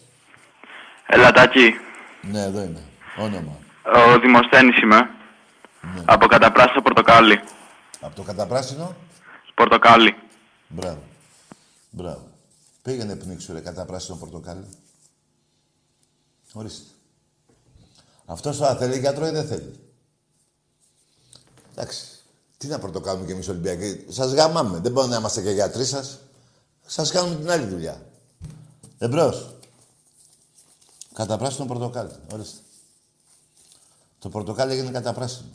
Ελατάκι. Ναι, εδώ είμαι. Όνομα. Ο Δημοσθένης είμαι. Από καταπράσινο πορτοκάλι. Από το καταπράσινο; Πορτοκάλι. Μπράβο. Μπράβο. Πήγαινε πνίξου ρε κατά πράσινο πορτοκάλι. Ορίστε. Αυτός τώρα θέλει γιατρό ή δεν θέλει; Εντάξει. Τι να πρωτοκάνουμε κι εμείς Ολυμπιακοί; Σας γαμάμε. Δεν μπορούμε να είμαστε και γιατροί σας. Σας κάνουμε την άλλη δουλειά. Εμπρός. Κατά πράσινο πορτοκάλι. Ορίστε. Το πορτοκάλι έγινε κατά πράσινο.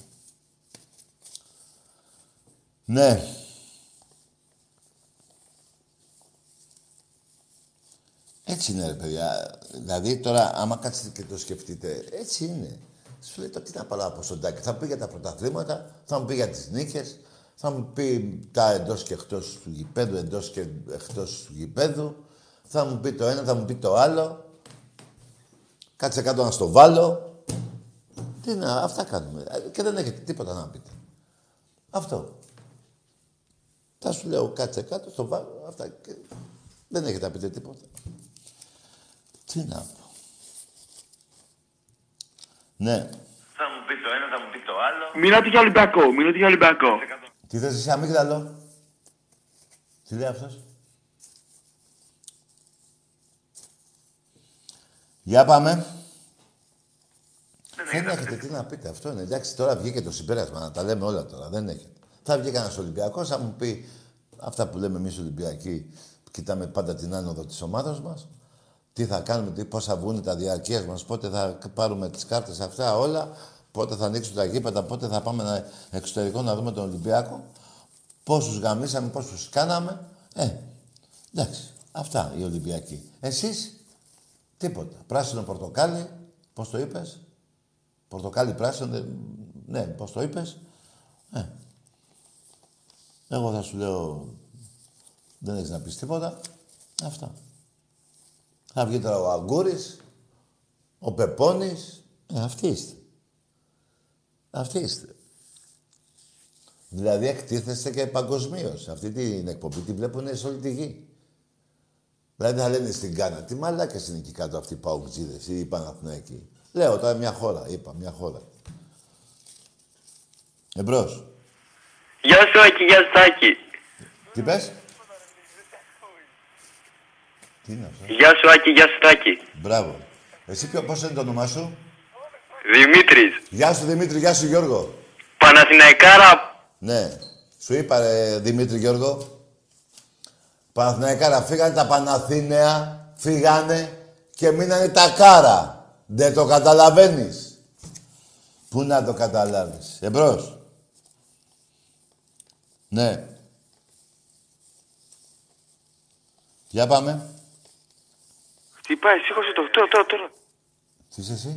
Ναι. Έτσι είναι, ρε παιδιά. Δηλαδή, τώρα, άμα κάτσετε και το σκεφτείτε, έτσι είναι. Σου λέει, το τι να πάρω από σοντάκι. Θα μου πει για τα πρωταθλήματα, θα μου πει για τις νίκες, θα μου πει τα εντός και εκτός του γηπέδου, εντός και εκτός του γηπέδου. Θα μου πει το ένα, θα μου πει το άλλο. Κάτσε κάτω να στο βάλω. Τι να, αυτά κάνουμε. Και δεν έχετε τίποτα να πείτε. Αυτό. Θα σου λέω κάτσε κάτω, στο βάλω, αυτά. Και δεν έχετε να πείτε τίποτα. Τι να πω. Ναι. Θα μου πει το ένα, θα μου πει το άλλο. Μιλάτε για Ολυμπιακό, μιλάτε για Ολυμπιακό. Τι θες εσύ αμύγδαλο; Τι λέει αυτός; Για πάμε. Δεν έχετε τι να πείτε. Αυτό είναι. Εντάξει, τώρα βγήκε το συμπέρασμα να τα λέμε όλα τώρα. Δεν έχετε. Θα βγει κανένας Ολυμπιακός, θα μου πει αυτά που λέμε εμείς Ολυμπιακοί. Κοιτάμε πάντα την άνοδο της ομάδας μας. Τι θα κάνουμε, τι, πώς θα βγουν τα διαρκείας μας, πότε θα πάρουμε τις κάρτες αυτά όλα, πότε θα ανοίξουν τα γήπεδα, πότε θα πάμε να, εξωτερικό να δούμε τον Ολυμπιακό. Πόσους γαμίσαμε, πόσους κάναμε. Ε, εντάξει. Αυτά οι Ολυμπιακοί. Εσείς τίποτα. Πράσινο πορτοκάλι, πώς το είπες; Πορτοκάλι πράσινο, δεν... ναι, πώς το είπες; Ε. Εγώ θα σου λέω, δεν έχεις να πεις τίποτα. Αυτά. Θα βγει τώρα ο Αγκούρης, ο Πεπώνης. Ε, αυτοί είστε. Αυτοί είστε. Δηλαδή εκτίθεστε και παγκοσμίως. Αυτή την εκπομπή τη βλέπουν σε όλη τη γη. Δηλαδή θα λένε στην Κάνα, τι μαλάκες είναι εκεί κάτω αυτοί οι παουτζίδες ή οι Παναθηναϊκοί. Λέω τώρα μια χώρα, είπα, μια χώρα. Εμπρός. Γεια σου, Άκη, γεια σου, Τάκη. Τι πες; Τι είναι αυτό; Γεια σου, Άκη, γεια σου, Τάκη. Μπράβο. Εσύ ποιο, πώς είναι το όνομά σου; Δημήτρης. Γεια σου Δημήτρη, γεια σου Γιώργο. Παναθηναϊκάρα. Ναι. Σου είπα ρε Δημήτρη Γιώργο. Παναθηναϊκάρα φύγανε τα Παναθήναια, φύγανε και μείνανε τα κάρα. Δεν το καταλαβαίνεις. Πού να το καταλάβεις. Εμπρός. Ναι. Για πάμε. Χτυπάει, σήκωσε το. Τώρα, τώρα, τώρα. Τι είσαι εσύ;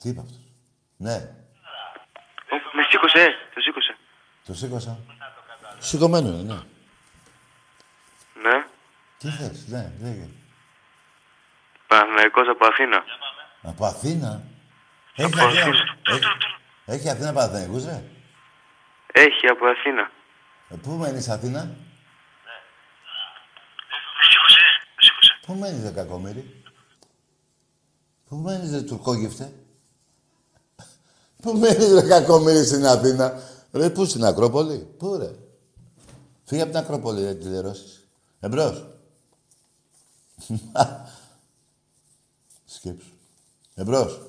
Τι είπε αυτός; Ναι. Ω, Με σήκωσε, ε, το σήκωσε. Το σήκωσα. Σηκωμένο είναι, ναι. Ναι. Τι θες, ναι, λέγε. Παναθηναϊκός από Αθήνα. Από Αθήνα; Έχει Αθήνα, έχει, έχει Αθήνα Παναθηναϊκούς, ρε. Έχει από Αθήνα. Ε, πού μένεις Αθήνα; Με σήκωσε, ε, με σήκωσε. Πού μένεις, ρε κακομύρι. Πού μένεις, ρε τουρκόγυφτε. Πού μένεις, ρε κακομύρι στην Αθήνα; Ρε, πού στην Ακρόπολη; Πού, ρε; Φύγε από την Ακρόπολη, ρε, τηλερώσεις. Εμπρός. Σκέψου. Εμπρός.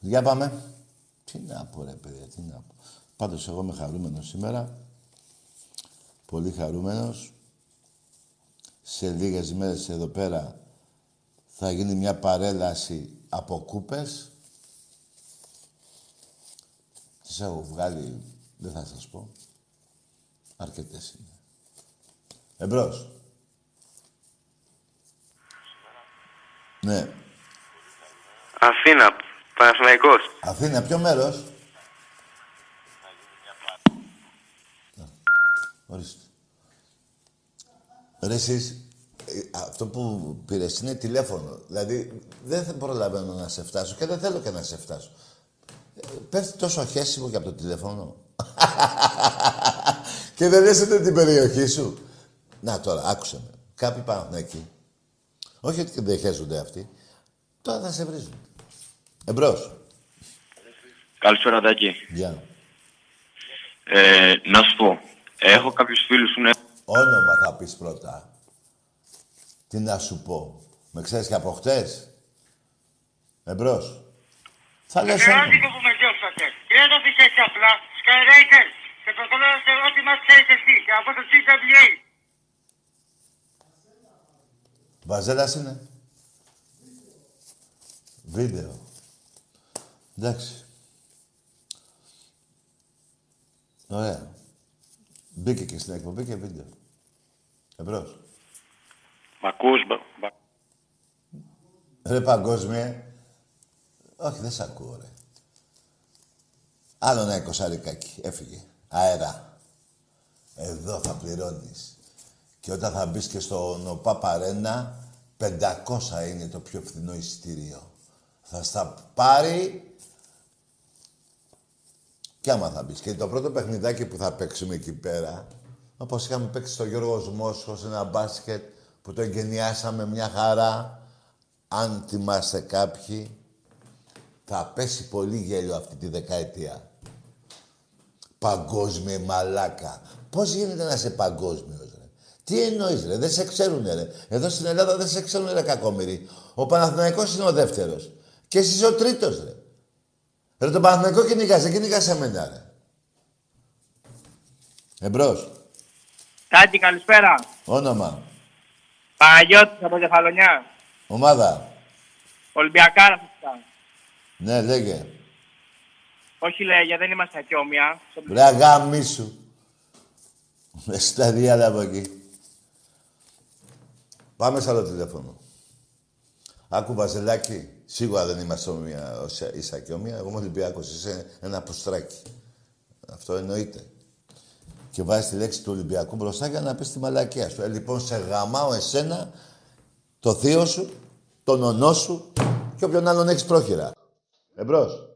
Για πάμε. Τι να πω, ρε, παιδιά, τι να πω. Πάντως, εγώ είμαι χαρούμενος σήμερα. Πολύ χαρούμενος. Σε λίγες μέρες εδώ πέρα θα γίνει μια παρέλαση από κούπες. Τις έχω βγάλει, δεν θα σας πω. Αρκετές είναι. Εμπρός. Ναι. Αθήνα, Παναθηναϊκός. Αθήνα, ποιο μέρος; Ορίστε. Ρε εσείς, ε, αυτό που πήρες είναι τηλέφωνο. Δηλαδή, δεν θα προλαβαίνω να σε φτάσω και δεν θέλω και να σε φτάσω. Ε, Πέφτει τόσο χέσιμο και από το τηλέφωνο. και δεν λες ούτε την περιοχή σου. Να τώρα, άκουσε με. Κάποιοι πάνε εκεί. Όχι ότι δεν χέζονται αυτοί. Τώρα θα σε βρίζουν. Εμπρός. Καλησπέρα, Τάκη. Γεια. Ε, να σου πω, έχω κάποιους φίλους που είναι... Όνομα θα πεις πρώτα. Τι να σου πω. Με ξέρεις και από χτες; Εμπρός. Θα λες όνομα. που με διώξατε. Και δεν το πεις έτσι απλά. Skyraider. Και προκαλώ σε ό,τι μας ξέρεις εσύ. Και από το CWA. Βαζέλας είναι. Βίντεο. Εντάξει. Ωραία. Μπήκε και στην εκπομπή και βίντεο. Εμπρός. Μ' ακούς, μπα- μπα- Ρε παγκόσμιε. Όχι, δεν σ' ακούω, ρε. Άλλο ένα εικοσαρικάκι. Έφυγε. Αέρα. Εδώ θα πληρώνεις. Και όταν θα μπεις και στο Νοπά Παρένα, 500 είναι το πιο φθηνό εισιτήριο. Θα στα πάρει και άμα θα μπεις. Και το πρώτο παιχνιδάκι που θα παίξουμε εκεί πέρα, όπως είχαμε παίξει στο Γιώργος Μόσχος, ένα μπάσκετ που το εγκαινιάσαμε μια χαρά, αν θυμάστε κάποιοι, θα πέσει πολύ γέλιο αυτή τη δεκαετία. Παγκόσμια μαλάκα. Πώς γίνεται να είσαι παγκόσμιος, ρε; Τι εννοείς, ρε; Δεν σε ξέρουν, ρε. Εδώ στην Ελλάδα δεν σε ξέρουν, ρε, κακόμοιροι. Ο Παναθηναϊκός είναι ο δεύτερος. Και εσύ είσαι ο τρίτος, ρε. Ρε, τον Παναθηναϊκό κυνηγάς, δεν κυνηγάς εμένα, ρε. Εμπρός. Τάκη, καλησπέρα. Όνομα. Παναγιώτης από Κεφαλονιά. Ομάδα. Ολυμπιακάρα φυσικά. Ναι, λέγε. Όχι λέγε, δεν είμαστε ακιόμια. Ρε αγάμισου. Εσύ τα διάλα από εκεί. Πάμε σε άλλο τηλέφωνο. Άκου Βαζελάκη, σίγουρα δεν είμαστε ομοία, ως ίσα και ομοία. Εγώ είμαι Ολυμπιάκος, είσαι ένα πουστράκι. Αυτό εννοείται. Και βάζεις τη λέξη του Ολυμπιακού μπροστά για να πεις τη μαλακία σου. Ε, λοιπόν, σε γαμάω εσένα, το θείο σου, τον ονό σου και όποιον άλλον έχεις πρόχειρα. Εμπρός.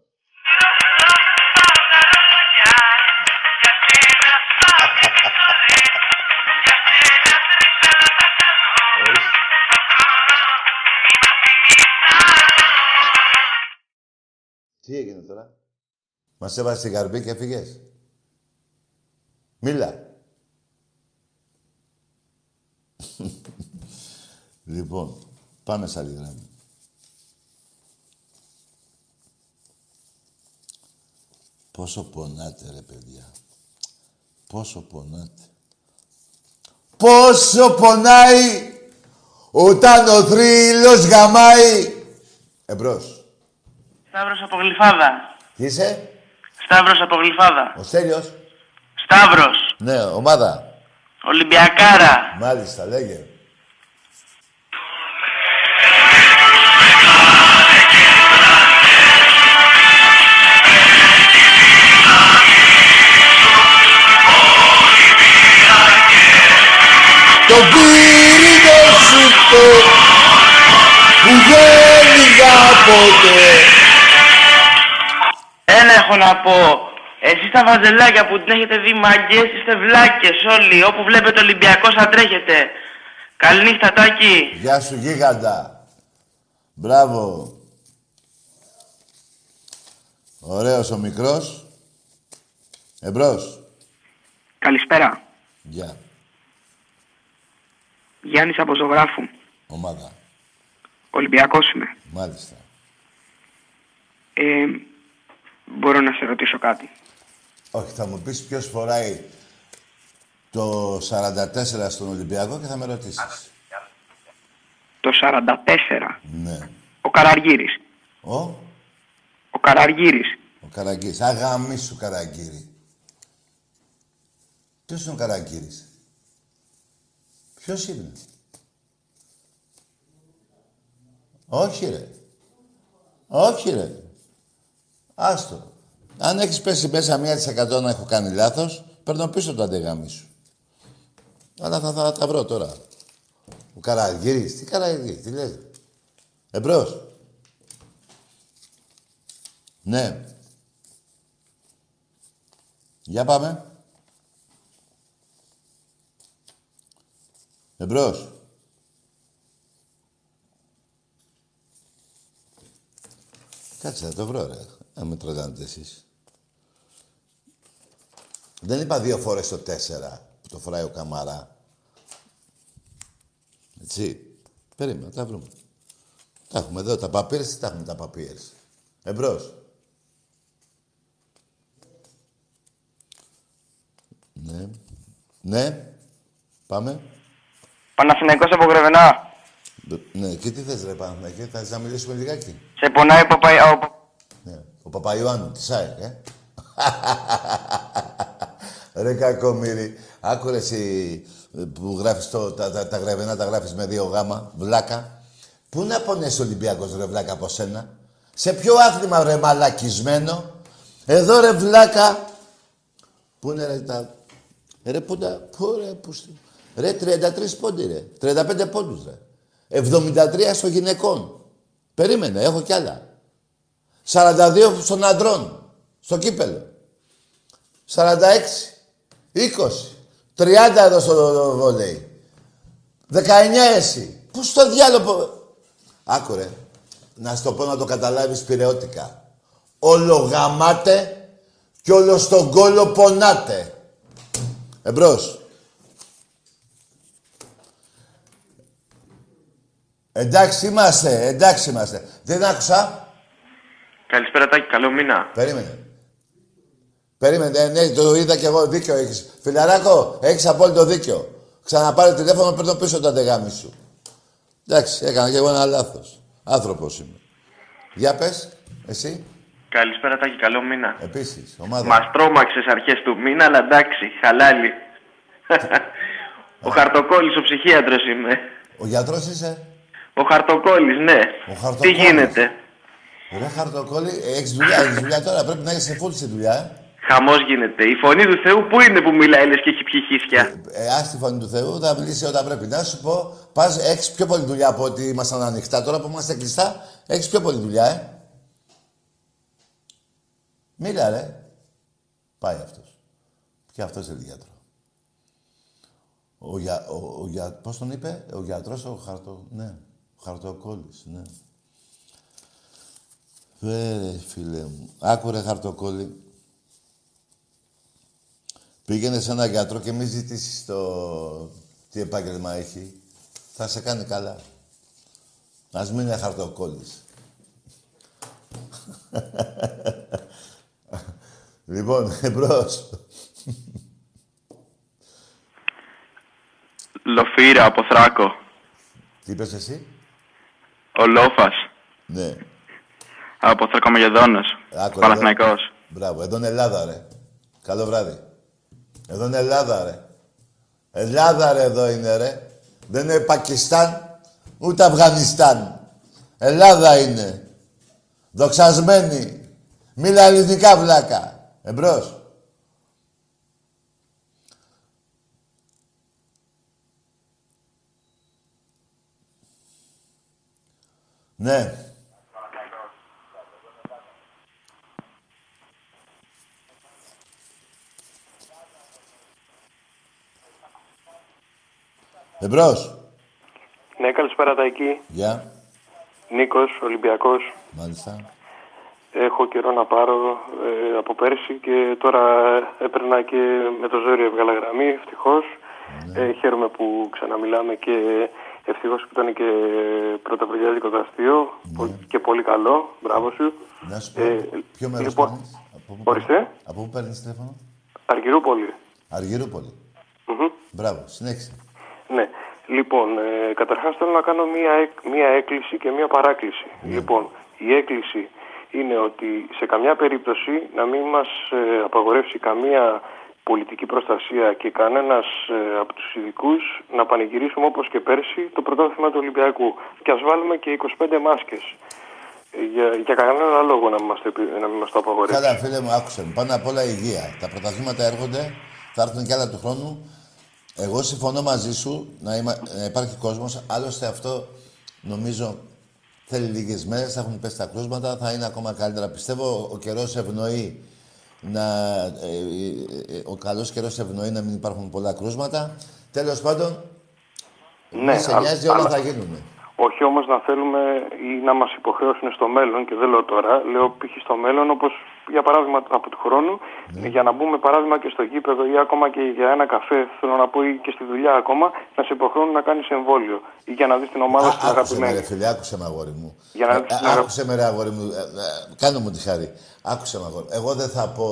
Τι έγινε τώρα; Μας έβασε στην καρμπή και έφυγες; Μίλα. λοιπόν, πάμε σε άλλη γραμμή. Πόσο πονάτε ρε παιδιά. Πόσο πονάτε. Πόσο πονάει όταν ο θρύλος γαμάει. Εμπρός. Σταύρος από Γλυφάδα. Τι είσαι, Σταύρος από Γλυφάδα. ο Στέλιος. Σταύρος. Ναι, ομάδα. Ολυμπιακάρα. Μάλιστα, λέγε. Το πύρινο σου το που δεν λίγα ποτέ. Ένα έχω να πω. Εσείς τα βαζελάκια που την έχετε δει μαγκές, είστε βλάκες όλοι. Όπου βλέπετε Ολυμπιακός θα τρέχετε. Καληνύχτα Τάκη. Γεια σου γίγαντα. Μπράβο. Ωραίος ο μικρός. Εμπρός. Καλησπέρα. Γεια. Γιάννης από Ζωγράφου. Ομάδα. Ολυμπιακός είμαι. Μάλιστα. Ε, μπορώ να σε ρωτήσω κάτι. Όχι, θα μου πεις ποιος φοράει το 44 στον Ολυμπιακό και θα με ρωτήσεις. Το 44. Ναι. Ο Καραργύρης. Ο, Ο Καραργύρης. ο Καραγκύρης. Αγαμί σου Καραγκύρη. Ποιος είναι ο Καραγκύρης; Ποιος είναι; Όχι ρε. Όχι ρε. Άστο. Αν έχεις πέσει μέσα μία της εκατό να έχω κάνει λάθος, παίρνω πίσω το αντεγάμι σου. Αλλά θα, θα τα βρω τώρα. Ο Καραγκύρης. Τι Καραγκύρης, τι λες. Εμπρός. Ναι. Για πάμε. Εμπρός. Κάτσε, θα το βρω, ρε. Αν με τρελάνετε εσείς. Δεν είπα δύο φορές το τέσσερα που το φοράει ο Καμαρά. Έτσι. Περίμενα, τα βρούμε. Τα έχουμε εδώ, τα παπίρες, τι τα έχουμε τα παπίρες. Εμπρός. Ναι. Ναι. Πάμε. Παναθηναϊκός από Γρεβενά. Ναι, και τι θες ρε Παναθηναϊκέ, θα θες να μιλήσουμε λιγάκι; Σε πονάει ο Παπαϊ... ο- Ναι. Ο Παπαϊωάννου, της ΣΑΕΚ, ε. Ρε κακομύρι. Άκουρε εσύ ε, που γράφεις το, τα, τα, τα γραβενά, τα γράφεις με δύο γάμα, βλάκα. Πού να πονέσει ο Ολυμπιακός ρε βλάκα από σένα; Σε ποιο άθλημα ρε μαλακισμένο; Εδώ ρε βλάκα. Πού είναι ρε τα... Ρε πού τα... Πού ρε πού... στη- Ρε 33 πόντι ρε. 35 πόντους ρε. 73 στο γυναικών. Περίμενε, έχω κι άλλα. 42 στον αντρών. Στο κύπελο. 46. 20. 30 εδώ στο βολέι. 19 εσύ. Πού στο διάλογο... Άκουρε. Να στο πω να το καταλάβεις πυρεώτικα. Όλο γαμάτε και όλο στον κόλο πονάτε. Εμπρός. Εντάξει είμαστε, εντάξει είμαστε. Δεν άκουσα. Καλησπέρα Τάκη, καλό μήνα. Περίμενε. Περίμενε, ε, ναι, το είδα κι εγώ, δίκιο έχεις. Φιλαράκο, έχεις απόλυτο δίκιο. Ξαναπάρε τηλέφωνο, παίρνω πίσω τα δεγάμι σου. Εντάξει, έκανα κι εγώ ένα λάθος. Άνθρωπος είμαι. Για πες, εσύ, Καλησπέρα Τάκη, καλό μήνα. επίσης, ομάδα. Μας τρόμαξες αρχές του μήνα, αλλά εντάξει, χαλάλι. ο Χαρτοκόλλης, ο ψυχίατρος είμαι. Ο γιατρός είσαι; Ο Χαρτοκόλλης, ναι. Ο Τι Χαρτοκόλλης. γίνεται; Ρε χαρτοκόλλη, έχεις δουλειά, έχεις δουλειά τώρα. Πρέπει να είσαι full στη δουλειά, ε. Χαμός γίνεται. Η φωνή του Θεού πού είναι που μιλάει, λες και έχει πιει χίσια. ε ας τη φωνή του Θεού, θα μιλήσει όταν πρέπει. Να σου πω, πας, έχεις πιο πολλή δουλειά από ότι ήμασταν ανοιχτά. Τώρα που είμαστε κλειστά, έχεις πιο πολλή δουλειά, ε. Μίλα, ρε. Πάει αυτός. Και αυτός είναι γιατρό. Ο, για, ο, ο, για, πώς τον είπε, ο γιατρός, ο χαρτο... Ναι, ο χαρτοκόλλης, ναι. Ρε, φίλε μου. Άκουρε χαρτοκόλλη. Πήγαινε σε έναν γιατρό και μην ζητήσεις το τι επάγγελμα έχει. Θα σε κάνει καλά. Ας μην είναι χαρτοκόλλης. λοιπόν, εμπρός. Λοφύρα από Θράκο. Τι είπες εσύ; Ο Λόφας. Ναι. Από Θρακομαγεδόνος. Άκου, Παναθηναϊκός. εδώ- Μπράβο. Εδώ είναι Ελλάδα, ρε. Καλό βράδυ. Εδώ είναι Ελλάδα, ρε. Ελλάδα, ρε, εδώ είναι, ρε. Δεν είναι Πακιστάν, ούτε Αφγανιστάν. Ελλάδα είναι. Δοξασμένη. Μίλα ελληνικά, βλάκα. Εμπρός. Ναι. Εμπρός. Ναι, καλησπέρα Ταϊκή. Γεια. Νίκος, Ολυμπιακός. Μάλιστα. Έχω καιρό να πάρω ε, από πέρσι και τώρα έπαιρνα και με το ζόρι έβγαλα γραμμή, ευτυχώς. Ε, χαίρομαι που ξαναμιλάμε και ευτυχώς που ήταν και πρωτοβουλιάτικο το αστείο Πο- και πολύ καλό. Μπράβο σου. Να σου πω, Ε, ποιο μέρος λοιπόν, παίρνεις, από πού ορίστε. παίρνεις- Από πού παίρνεις τηλέφωνο; Αργυρούπολη. Αργυρούπολη. Μμμ. Μπράβο, συνέχισε. Ναι. Λοιπόν, ε, καταρχάς θέλω να κάνω μία, έκ- μία έκκληση και μία παράκληση. Λοιπόν, η έκκληση είναι ότι σε καμιά περίπτωση να μην μας ε, απαγορεύσει καμία πολιτική προστασία και κανένας ε, από τους ειδικούς να πανηγυρίσουμε όπως και πέρσι το πρωτάθλημα του Ολυμπιακού. Και ας βάλουμε και 25 μάσκες. Ε, Για, για κανένα λόγο να μην μας το, επι- να μην μας το απαγορεύσει. Καλά, φίλε μου, άκουσε με. Πάνω απ' όλα η υγεία. Τα πρωταθλήματα έρχονται, θα έρθουν κι άλλα του χρόνου. Εγώ συμφωνώ μαζί σου να, είμα, να υπάρχει κόσμος. Άλλωστε αυτό νομίζω θέλει λίγες μέρες, θα έχουν πέσει τα κρούσματα, θα είναι ακόμα καλύτερα. Πιστεύω ο καιρός ευνοεί να, ε, ε, ε, ο καλός καιρός ευνοεί να μην υπάρχουν πολλά κρούσματα. Τέλος πάντων, Ναι, μη σε αλλά- νοιάζει, όλα αλλά- θα γίνουν. Όχι όμως να θέλουμε ή να μας υποχρεώσουν στο μέλλον, και δεν λέω τώρα, λέω π.χ. στο μέλλον, όπως για παράδειγμα από του χρόνου, Ναι. για να μπούμε παράδειγμα και στο γήπεδο ή ακόμα και για ένα καφέ, θέλω να πω ή και στη δουλειά ακόμα, να σε υποχρεώνουν να κάνεις εμβόλιο ή για να δεις την ομάδα σου την Άκουσε με, αγαπημένη. ρε φίλε, άκουσε με, αγόρι μου. Για να Ε, δεις ε, την αγα- άκουσε με, ρε αγόρι μου. Ε, ε, κάνε μου τη χάρη. Άκουσε με, αγόρι. Εγώ δεν θα πω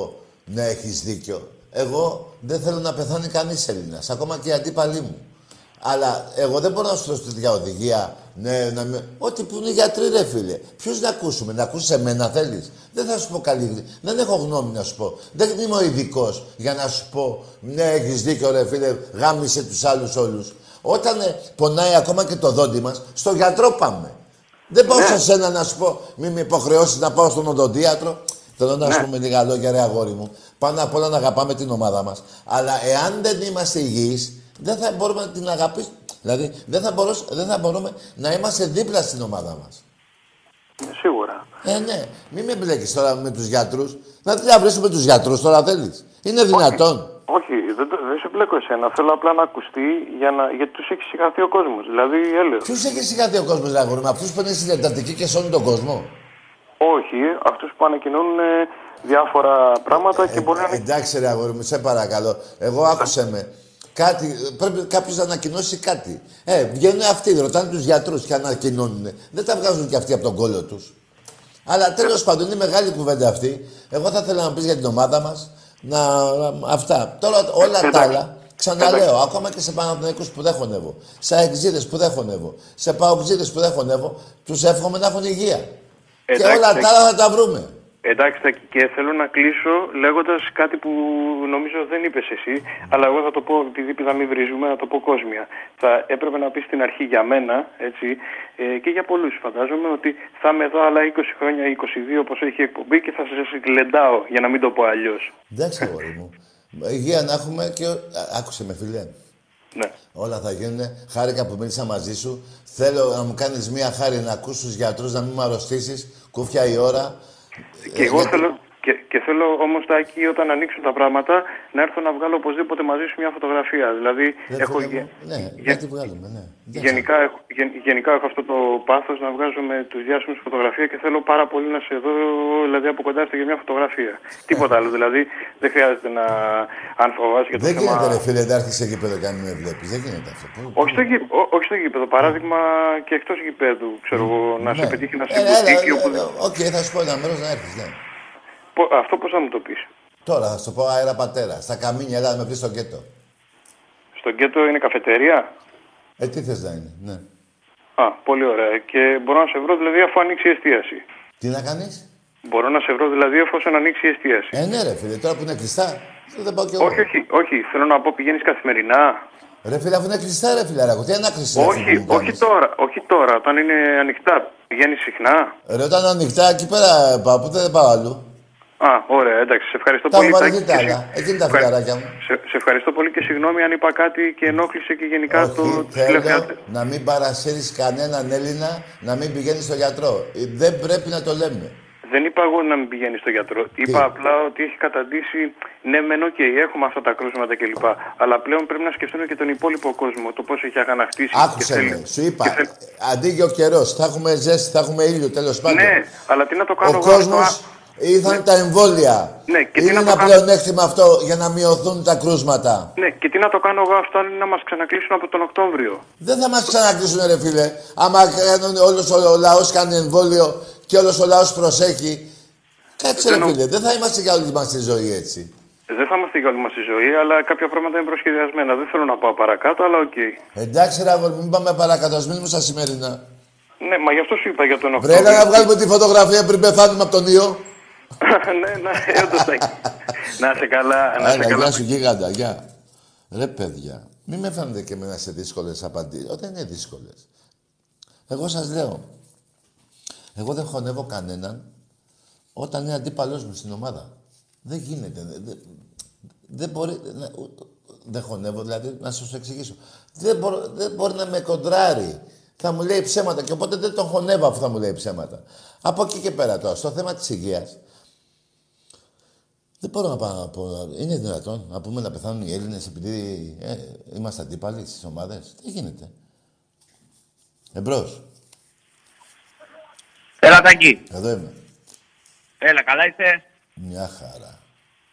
ναι, έχεις δίκιο. Εγώ δεν θέλω να πεθάνει κανείς Έλληνας, ακόμα και οι αντίπαλοι μου. Αλλά εγώ δεν μπορώ να σου δώσω τέτοια οδηγία. Ναι, να με... Ό,τι που είναι γιατροί, ρε φίλε. Ποιους να ακούσουμε, να ακούσει εμένα θέλεις; Δεν θα σου πω καλή γνώμη. Δεν έχω γνώμη να σου πω. Δεν είμαι ο ειδικός για να σου πω, ναι, έχεις δίκιο, ρε φίλε, γάμισε τους άλλους όλους. Όταν ε, πονάει ακόμα και το δόντι μας, στο γιατρό πάμε. Δεν πάω σε σένα να σου πω, μην με υποχρεώσεις να πάω στον οδοντίατρο. Θέλω να σου πούμε λίγα λόγια, ρε αγόρι μου. Πάνω απ' όλα να αγαπάμε την ομάδα μας. Αλλά εάν δεν είμαστε υγιείς, δεν θα μπορούμε να την αγαπήσουμε. Δηλαδή, δεν θα, μπορώς, δεν θα μπορούμε να είμαστε δίπλα στην ομάδα μας. Σίγουρα. Ε, ναι. Μην με μπλέκεις τώρα με τους γιατρούς. Να τι να με τους γιατρούς τώρα θέλεις. Είναι δυνατόν. Όχι, δεν, το- δεν σε μπλέκω εσένα. Θέλω απλά να ακουστεί για να, γιατί τους έχει συγχαθεί ο κόσμος. Δηλαδή, έλεος. Ποιους έχει συγχαθεί ο κόσμος, ρε αγόρι μου, αυτούς που είναι στην Εντατική και σώνουν τον κόσμο; Όχι, αυτούς που ανακοινώνουν ε, διάφορα πράγματα και μπορεί να είναι. Εντάξει, ρε αγόρι μου, σε παρακαλώ. Εγώ άκουσε με. Κάτι, πρέπει κάποιος να ανακοινώσει κάτι. Ε, βγαίνουν αυτοί, ρωτάνε τους γιατρούς και ανακοινώνουν. Δεν τα βγάζουν και αυτοί από τον κόλλο τους. Αλλά τέλος πάντων είναι μεγάλη κουβέντα αυτή. Εγώ θα ήθελα να πεις για την ομάδα μας. Να, αυτά. Τώρα όλα τα Εντάξει. άλλα. Ξαναλέω, ακόμα και σε Παναθηναϊκούς που δεν χωνεύω, σε αεξίδες που δεν χωνεύω, σε παοξίδες που δεν χωνεύω, τους εύχομαι να έχουν υγεία. και Εντάξει, όλα θα- τα άλλα θα τα βρούμε. Εντάξει, Τάκη, και θέλω να κλείσω λέγοντας κάτι που νομίζω δεν είπες εσύ, αλλά εγώ θα το πω επειδή πει να μην βρίζουμε, να το πω κόσμια. Θα έπρεπε να πεις στην αρχή για μένα, έτσι, ε, και για πολλούς φαντάζομαι, ότι θα είμαι εδώ άλλα 20 χρόνια, 22 όπως έχει η εκπομπή και θα σας γλεντάω, για να μην το πω αλλιώς. Εντάξει, αγόρι μου. Υγεία να έχουμε και. Α, Άκουσε με, φιλέ. Ναι. Όλα θα γίνουν. Χάρηκα που μίλησα μαζί σου. Θέλω να μου κάνεις μία χάρη να ακούς τους γιατρούς, να μην με αρρωστήσεις. Κούφια η ώρα. Και Ε, εγώ γιατί- θέλω, και, και θέλω όμως, Τάκη, όταν ανοίξουν τα πράγματα, να έρθω να βγάλω οπωσδήποτε μαζί σου μια φωτογραφία. Δηλαδή, Δεν έχω, θέλω- γε- Ναι, γε- να τη βγάλουμε, ναι. γενικά, έχω, γεν- γενικά έχω αυτό το πάθος να βγάζω με τους διάσημους φωτογραφία και θέλω πάρα πολύ να σε δω, δηλαδή από κοντά στο για μια φωτογραφία. Τίποτα άλλο. Δηλαδή, δεν χρειάζεται να. Αν φοβάσαι για το Δεν θέμα. γίνεται, ρε φίλε, να έρθεις σε γήπεδο και αν με βλέπεις. Δεν γίνεται αυτό. Πού- Όχι στο, γή- ό- όχι στο γήπεδο. Παράδειγμα και εκτός γήπεδου. Ξέρω εγώ, να σε Ναι. πετύχει να σε Ε, έλα, μπουκίκι έλα, όπου. έλα. Οκ, θα σου πω ένα μέρος να έρθεις, ναι. Πο- Αυτό πώς θα μου το πεις; Τώρα θα σου το πω αέρα πατέρα. Στα καμίνια, έλα να με βρεις στο κέτο. Στον κέντρο είναι καφετερία. Ε, τι θες να είναι, ναι. Α, πολύ ωραία. Και μπορώ να σε βρω δηλαδή αφού ανοίξει η εστίαση. Τι να κάνεις; Μπορώ να σε βρω δηλαδή εφόσον ανοίξει η εστίαση. Ε, ναι ρε φίλε, τώρα που είναι κλειστά, δεν πάω κι εγώ. Όχι, όχι, όχι. Θέλω να πω πηγαίνεις καθημερινά. Ρε φίλε, αφού είναι κλειστά ρε φιλαράκο, τι να κλειστά. όχι, όχι τώρα, όχι τώρα. Όταν είναι ανοιχτά, πηγαίνεις συχνά. Ρε, όταν είναι ανοιχτά, εκεί πέρα πάω, που δεν πάω αλλού. Α, ωραία, εντάξει. Σε ευχαριστώ Τα πολύ. έχω Τάκη, βαρεθεί τα και άλλα. συ- Εκεί είναι τα Ευχα- φιλαράκια μου. Σε, σε ευχαριστώ πολύ και συγγνώμη αν είπα κάτι και ενόχλησε και γενικά το Όχι, τους θέλω τηλεθεατές. να μην παρασύρεις κανέναν Έλληνα να μην πηγαίνεις στο γιατρό. Ε, Δεν πρέπει να το λέμε. Δεν είπα εγώ να μην πηγαίνεις στο γιατρό. Είπα απλά ότι έχει καταντήσει. Ναι, μεν, οκ, έχουμε αυτά τα κρούσματα κλπ. Αλλά πλέον πρέπει να σκεφτούν και τον υπόλοιπο κόσμο. Το πώς έχει αγανακτήσει. και Άκουσε θέλει- με, σου είπα, και θέλει- αντί για ο καιρός, θα έχουμε ζέστη, θα έχουμε ήλιο τέλος πάντων. Ναι, αλλά τι να το κάνω Ο εγώ κόσμο αυτό, α- ήρθαν τα εμβόλια. Ναι, και τι είναι να το ένα κάνω- πλεονέκτημα αυτό για να μειωθούν τα κρούσματα. Ναι, και τι να το κάνω εγώ αυτό αν είναι να μας ξανακλείσουν από τον Οκτώβριο. Δεν θα μας ξανακλείσουν, ρε φίλε. Άμα κάνουν όλος ο, ο λαός κάνει εμβόλιο και όλος ο λαός προσέχει. Κάτσε, ρε Δεν νο- φίλε, δεν θα είμαστε για όλη μας τη ζωή έτσι. Δεν θα είμαστε για όλη μας τη ζωή, αλλά κάποια πράγματα είναι προσχεδιασμένα. Δεν θέλω να πάω παρακάτω, αλλά οκ. Εντάξει, ρε αγόρι, μην πάμε παρακάτω, ας μείνουμε στα σημερινά. Ναι, μα γι' αυτό σου είπα για τον Βρε, έλα να βγάλουμε τη φωτογραφία πριν πεθάνουμε από τον ιό. ναι, ναι, όντως Τάκη. Να είσαι καλά, να είσαι Έλα, καλά. γεια σου γίγαντα, γεια. Ρε παιδιά, μην με φαίνονται και εμένα σε δύσκολες απαντήσεις. Όταν είναι δύσκολες. Εγώ σας λέω, εγώ δεν χωνεύω κανέναν όταν είναι αντίπαλός μου στην ομάδα. Δεν γίνεται. Δεν, δεν, δεν μπορεί... να- ου- Δεν χωνεύω, δηλαδή, να σας το εξηγήσω. Δεν, μπορώ- δεν μπορεί να με κοντράρει. Θα μου λέει ψέματα και οπότε δεν τον χωνεύω αφού θα μου λέει ψέματα. Από εκεί και πέρα τώρα, στο θέμα της υγείας, δεν μπορώ να πάω να πω. Είναι δυνατόν να πούμε να πεθάνουν οι Έλληνες επειδή ε, είμαστε αντίπαλοι στις ομάδες. Δεν γίνεται. Εμπρός. Έλα, Τάκη. Εδώ είμαι. Έλα, καλά είσαι; Μια χαρά.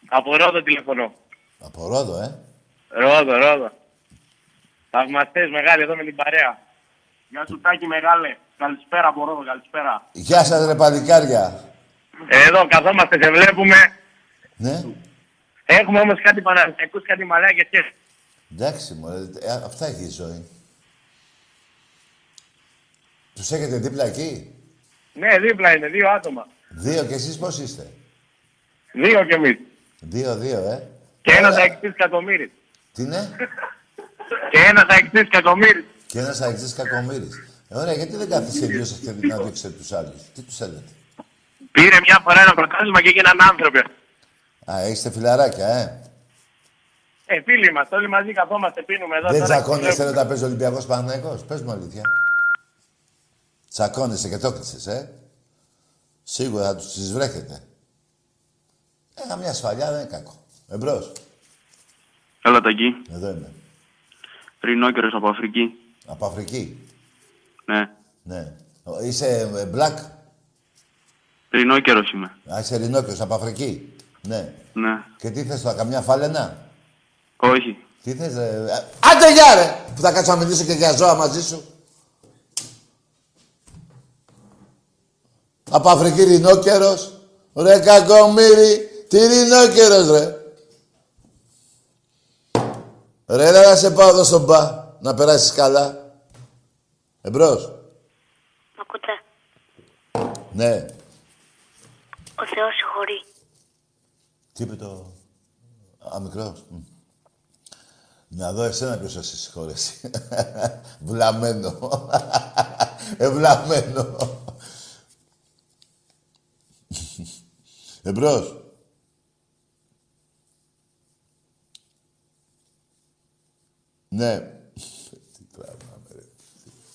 Από Ρόδο τηλεφωνώ. Από Ρόδο, ε. Ρόδο, Ρόδο. Θαυμαστές μεγάλοι εδώ με την παρέα. Γεια σου Τάκη μεγάλε. Καλησπέρα από Ρόδο, καλησπέρα. Γεια σας, ρε παλικάρια. Εδώ καθόμαστε, σε βλέπουμε. Ναι. Έχουμε όμως κάτι Παναθηναϊκούς, κάτι μαλάκες και... Εντάξει, μωρέ. Ε, αυτά έχει η ζωή. Τους έχετε δίπλα εκεί; Ναι, δίπλα είναι, δύο άτομα. Δύο και εσείς πώς είστε; Δύο κι εμείς. Δύο, δύο, ε. Και ένας αεκτής Κακομύρης. Τι είναι; Και ένας αεκτής Κακομύρης. Και ένας αεξής κακομύρης. Ε, ωραία, γιατί δεν κάθεσε δύο σας και να δείξετε τους άλλους; Τι τους θέλετε; Πήρε μια φορά ένα πρωτάθλημα και έγιναν άνθρωποι. Α, έχετε φιλαράκια, ε; Ε, φίλοι μας, όλοι μαζί καθόμαστε, πίνουμε εδώ. Δεν τώρα τσακώνεστε όταν παίζει ο Ολυμπιακός Παναθηναϊκός. Πες μου αλήθεια. Τσακώνεσαι και το έκλεισες, ε; Σίγουρα θα τους τις βρέχετε. Ε, μια σφαλιά δεν είναι κακό. Εμπρός. Έλα Τακί. Εδώ είμαι. Ρινόκερος από Αφρική. Από Αφρική; Ναι. Ναι. Ο- Είσαι ε, black; Ρινόκερος είμαι. Α, είσαι Ρινόκιος από Αφρική; Ναι. Ναι. Και τι θες τώρα, καμιά φάλαινα; Όχι. Τι θες, ρε. Ε, Άντε γεια, ρε! Που θα κάτσω να μιλήσω και για ζώα μαζί σου. Από Αφρική Ρινόκερος. Ρε κακομύρι. Τι Ρινόκερος, ρε. Ρε, έλα να σε πάω εδώ στον μπα. Να περάσεις καλά. Εμπρός. Μ' ακούτε; Ναι. Ο Θεός συγχωρεί. Τι είπε το... Α, μικρός. Μμ. Να δω εσένα ποιος θα σε συγχωρέσει. Βλαμμένο. Ευλαμμένο. Εμπρός. Ναι. Τι πράγμα, ρε.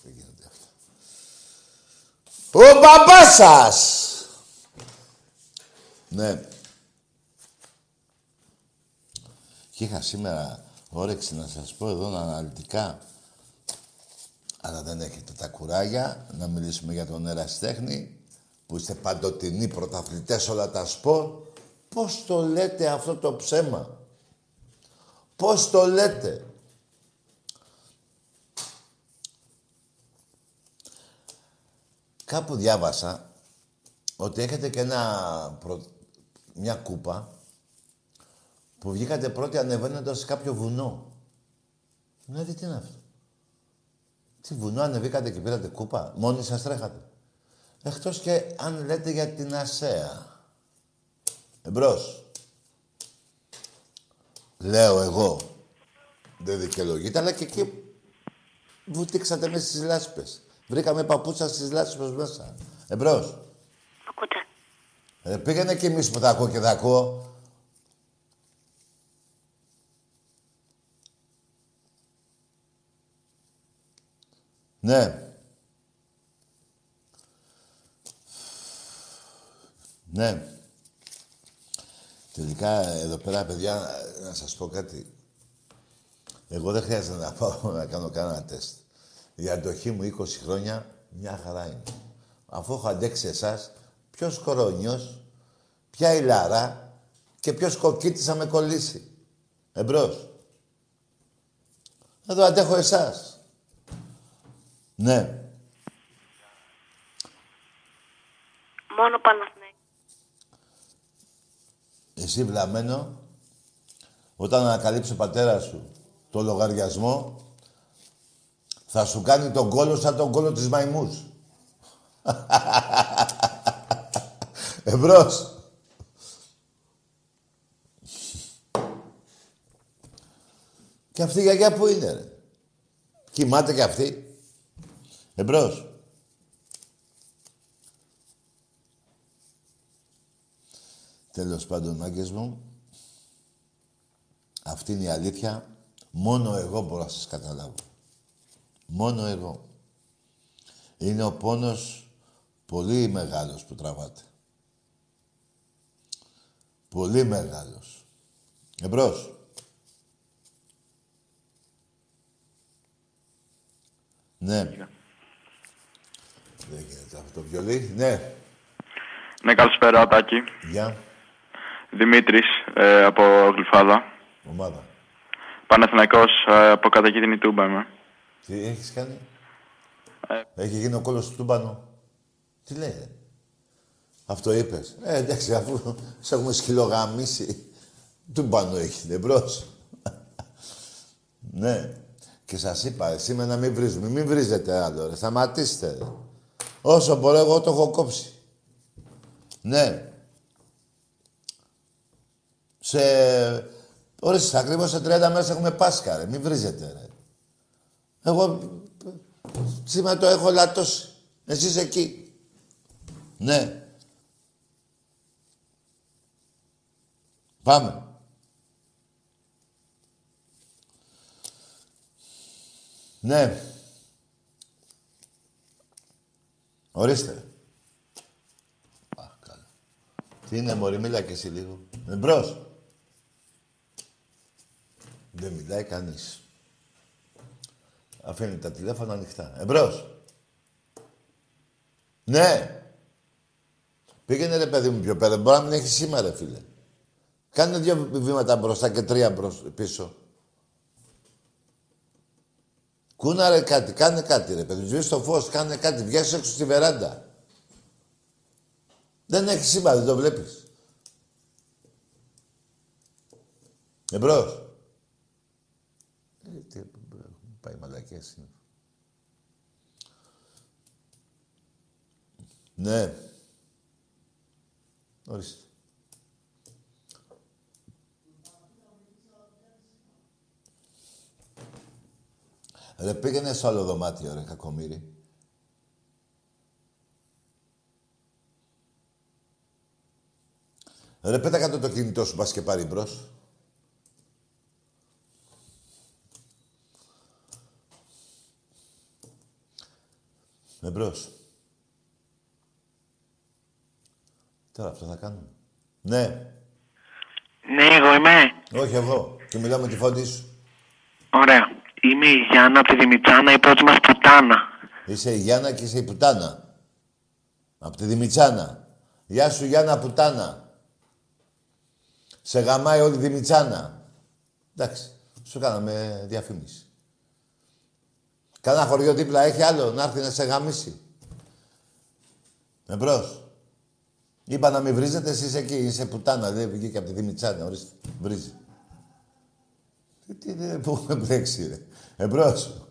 Δεν γίνονται αυτά. Ο μπαμπάς σας! Ναι. Και είχα σήμερα όρεξη να σας πω εδώ αναλυτικά. Αλλά δεν έχετε τα κουράγια να μιλήσουμε για τον εραστέχνη που είστε παντοτινοί πρωταθλητές όλα τα σπορ. Πώς το λέτε αυτό το ψέμα; Πώς το λέτε; Κάπου διάβασα ότι έχετε και ένα, προ- μια κούπα που βγήκατε πρώτοι ανεβαίνοντας σε κάποιο βουνό. Δηλαδή τι είναι αυτό. Τι βουνό ανεβήκατε και πήρατε κούπα. Μόνοι σας τρέχατε. Εκτός και αν λέτε για την ΑΣΕΑ. Εμπρός. Λέω εγώ. Δεν δικαιολογείται, αλλά και εκεί βουτήξατε μέσα στις λάσπες. Βρήκαμε παπούτσα στις λάσπες μέσα. Εμπρός. Ακούτε. Ε, πήγαινε κι εμείς που θα ακούω και θα ακούω. Ναι. Ναι. Τελικά, εδώ πέρα, παιδιά, να σας πω κάτι. Εγώ δεν χρειάζεται να πάω να κάνω κανένα τεστ. Η αντοχή μου 20 χρόνια, μια χαρά είναι. Αφού έχω αντέξει εσάς, ποιος κορώνιος, ποια η Λάρα και ποιος κοκκίτης θα με κολλήσει. Εμπρός. Εδώ αντέχω εσάς. Ναι. Μόνο Παναθηναϊκό. Εσύ βλαμμένο, όταν ανακαλύψει ο πατέρας σου το λογαριασμό, θα σου κάνει τον κόλο σαν τον κόλο της μαϊμούς. Εμπρός. Και αυτή η γιαγιά που είναι, ρε. Κοιμάται και αυτή. Εμπρός. Τέλος πάντων, μάγκες μου, αυτή είναι η αλήθεια. Μόνο εγώ μπορώ να σας καταλάβω. Μόνο εγώ. Είναι ο πόνος πολύ μεγάλος που τραβάτε. Πολύ μεγάλος. Εμπρός. Ναι. Δεν γίνεται αυτό το βιολί. Ναι. Ναι, καλησπέρα, Τάκη. Γεια. Δημήτρης, ε, από Γλυφάδα. Ομάδα. Παναθηναϊκός, ε, από κατοικίδινη Τούμπα είμαι. Τι έχεις κάνει; Ε. Έχει γίνει ο κόλλος του τούμπανου. Τι λέει, ρε. Αυτό είπες. Ε, εντάξει, αφού σε έχουμε σκυλογαμίσει. Τούμπανο έχει, εμπρός. ναι. Και σας είπα, σήμερα να μην βρίζουμε. Μην βρίζετε άλλο, ρε. Σταματήστε, ρε. Όσο μπορώ, εγώ το έχω κόψει. Ναι. Σε... Ορίστε, ακριβώς σε 30 μέρες έχουμε Πάσχα, ρε. Μην βρίζετε, ρε. Εγώ σήμερα το έχω λατώσει. Εσείς εκεί. Ναι. Πάμε. Ναι. Ορίστε. Α, καλά. Τι είναι, μωρή, μίλα και εσύ λίγο. Εμπρός. Δεν μιλάει κανείς. Αφήνει τα τηλέφωνα ανοιχτά. Εμπρός. Ναι. Πήγαινε ρε παιδί μου πιο πέρα. Μπορεί να μην έχεις σήμερα, φίλε. Κάνε δύο βήματα μπροστά και τρία μπρος, πίσω. Κούνα ρε κάτι, κάνε κάτι ρε παιδί. Σβήσει το φως, κάνε κάτι. Βγες έξω στη βεράντα. Δεν έχει σήμερα, δεν το βλέπεις. Εμπρός. Ε, τι, πάει μαλακία είναι. Ναι. Ορίστε. Ρε πήγαινε σε άλλο δωμάτιο, ρε κακομύρι. Ρε πέτα κάτω το κινητό σου, πας και πάρει μπρος. Εμπρός. Τώρα αυτό θα κάνουμε. Ναι. Ναι, εγώ είμαι. Όχι εγώ. Και μιλάω με τη φωνή σου. Ωραία. Είμαι η Γιάννα από τη Δημητσάνα, η πρώτη μας πουτάνα. Είσαι η Γιάννα και είσαι η πουτάνα. Από τη Δημητσάνα. Γεια σου Γιάννα πουτάνα. Σε γαμάει όλη η Δημητσάνα. Εντάξει. Σου κάναμε διαφήμιση. Κάνα χωριό δίπλα έχει άλλο να έρθει να σε γαμίσει. Εμπρός. Είπα να μην βρίζετε, εσείς εκεί. Είσαι πουτάνα, δεν βγήκε από τη Δημητσάνα. Ορίστε, βρίζει. Τι, τι, τι, πού έχουμε μπλέξει, ρε. Εμπρός.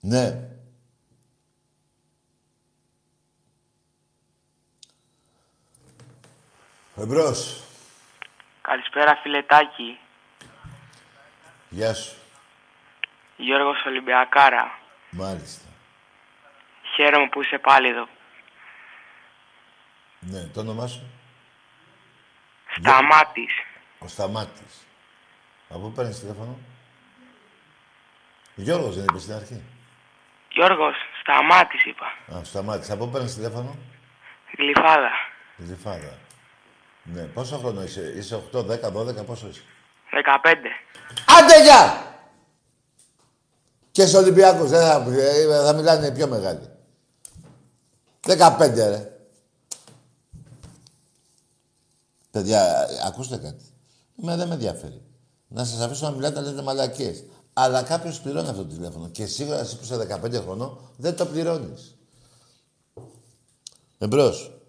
Ναι. Εμπρός. Καλησπέρα φιλετάκι. Γεια σου. Γιώργος Ολυμπιακάρα. Μάλιστα. Χαίρομαι που είσαι πάλι εδώ. Ναι, το όνομά σου; Σταμάτης. Ο Σταμάτης. Από πού παίρνεις τηλέφωνο; Γιώργος δεν είπε στην αρχή. Γιώργος, Σταμάτης είπα. Α, Σταμάτης. Από πού παίρνεις τηλέφωνο; Γλυφάδα. Γλυφάδα. Ναι, πόσο χρόνο είσαι; Είσαι 8, 10, 12, πόσο είσαι; 15. Άντε γεια! Και στο Ολυμπιακός, δεν θα, ε, θα μιλάνε οι πιο μεγάλοι. 15 ρε. Παιδιά, ακούστε κάτι. Εμένα δεν με ενδιαφέρει. Να σας αφήσω να μιλάτε, να λέτε μαλακίες. Αλλά κάποιος πληρώνει αυτό το τηλέφωνο. Και σίγουρα εσύ που είσαι 15 χρονών δεν το πληρώνεις. Εμπρός.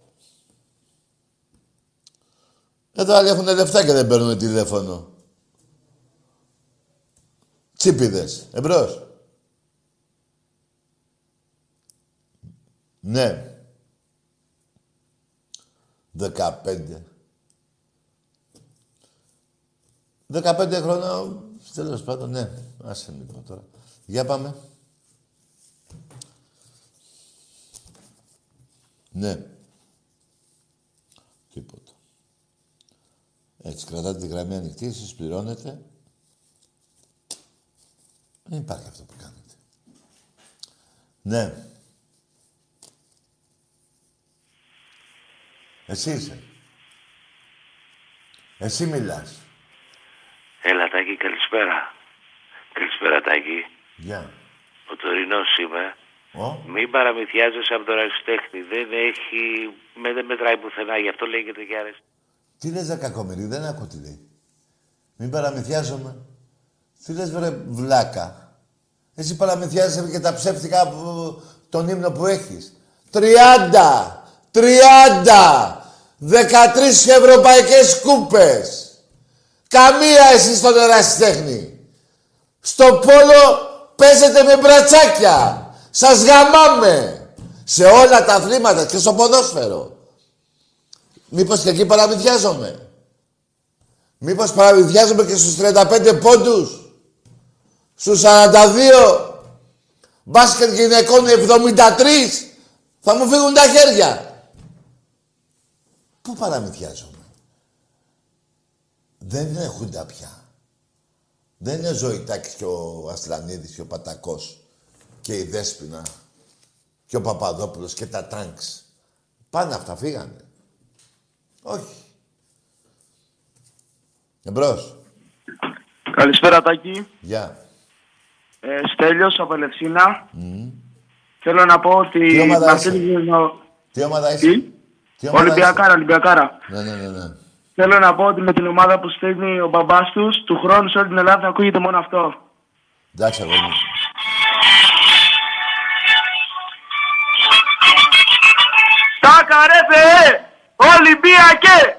Εδώ άλλοι έχουν λεφτά και δεν παίρνουν τηλέφωνο. Τσίπιδες. Εμπρός. Ναι. 15. 15 χρόνια, τέλος πάντων, ναι. Άσε λίγο τώρα. Για πάμε. Ναι. Τίποτα. Έτσι, κρατάτε τη γραμμή ανοιχτή, εσείς πληρώνετε. Δεν υπάρχει αυτό που κάνετε. Ναι. Εσύ είσαι. Εσύ μιλάς. Έλα, Τάκη, καλησπέρα. Καλησπέρα, Τάκη. Γεια. Ο τωρινός είμαι. Ω. Μην παραμυθιάζεσαι από τον αριστέχνη. Δεν έχει... Με, δεν μετράει πουθενά, γι' αυτό λέγεται και αρέστη. Τι λες, ρε κακομοιρή, δεν ακούω τι λέει. Μην παραμυθιάζομαι. Τι λες, βρε βλάκα. Εσύ παραμυθιάζεσαι και τα ψεύτικα που, τον ύμνο που έχεις. Τριάντα! Τριάντα! Δεκατρεις ευρωπαϊκές κούπες! Καμία εσύ στον ερασιτέχνη. Στο πόλο παίζετε με μπρατσάκια. Σας γαμάμε. Σε όλα τα αθλήματα και στο ποδόσφαιρο. Μήπως και εκεί παραμυθιάζομαι. Μήπως παραμυθιάζομαι και στους 35 πόντους. Στους 42. Μπάσκετ γυναικών 73. Θα μου φύγουν τα χέρια. Πού παραμυθιάζομαι. Δεν έχουν τα πια. Δεν είναι ο Ζωητάκης και ο Αστρανίδης και ο Πατακός και η Δέσποινα και ο Παπαδόπουλος και τα τάγκς. Πάνε αυτά, φύγανε. Όχι. Εμπρός. Καλησπέρα Τάκη. Γεια. Ε, Στέλιος από Ελευσίνα. Μμμ. Θέλω να πω ότι... Τι ομάδα μας είσαι; έλειπε ο- Τι ομάδα είσαι; Τι; Τι ομάδα Ολυμπιακάρα, Ολυμπιακάρα. είσαι; Ναι, ναι, ναι, ναι. Θέλω να πω ότι με την ομάδα που στέλνει ο μπαμπάς τους, του χρόνου σε όλη την Ελλάδα θα ακούγεται μόνο αυτό. Εντάξει, αγόρι μου. Τάκα ρε Θεέ! Ολυμπιακέ!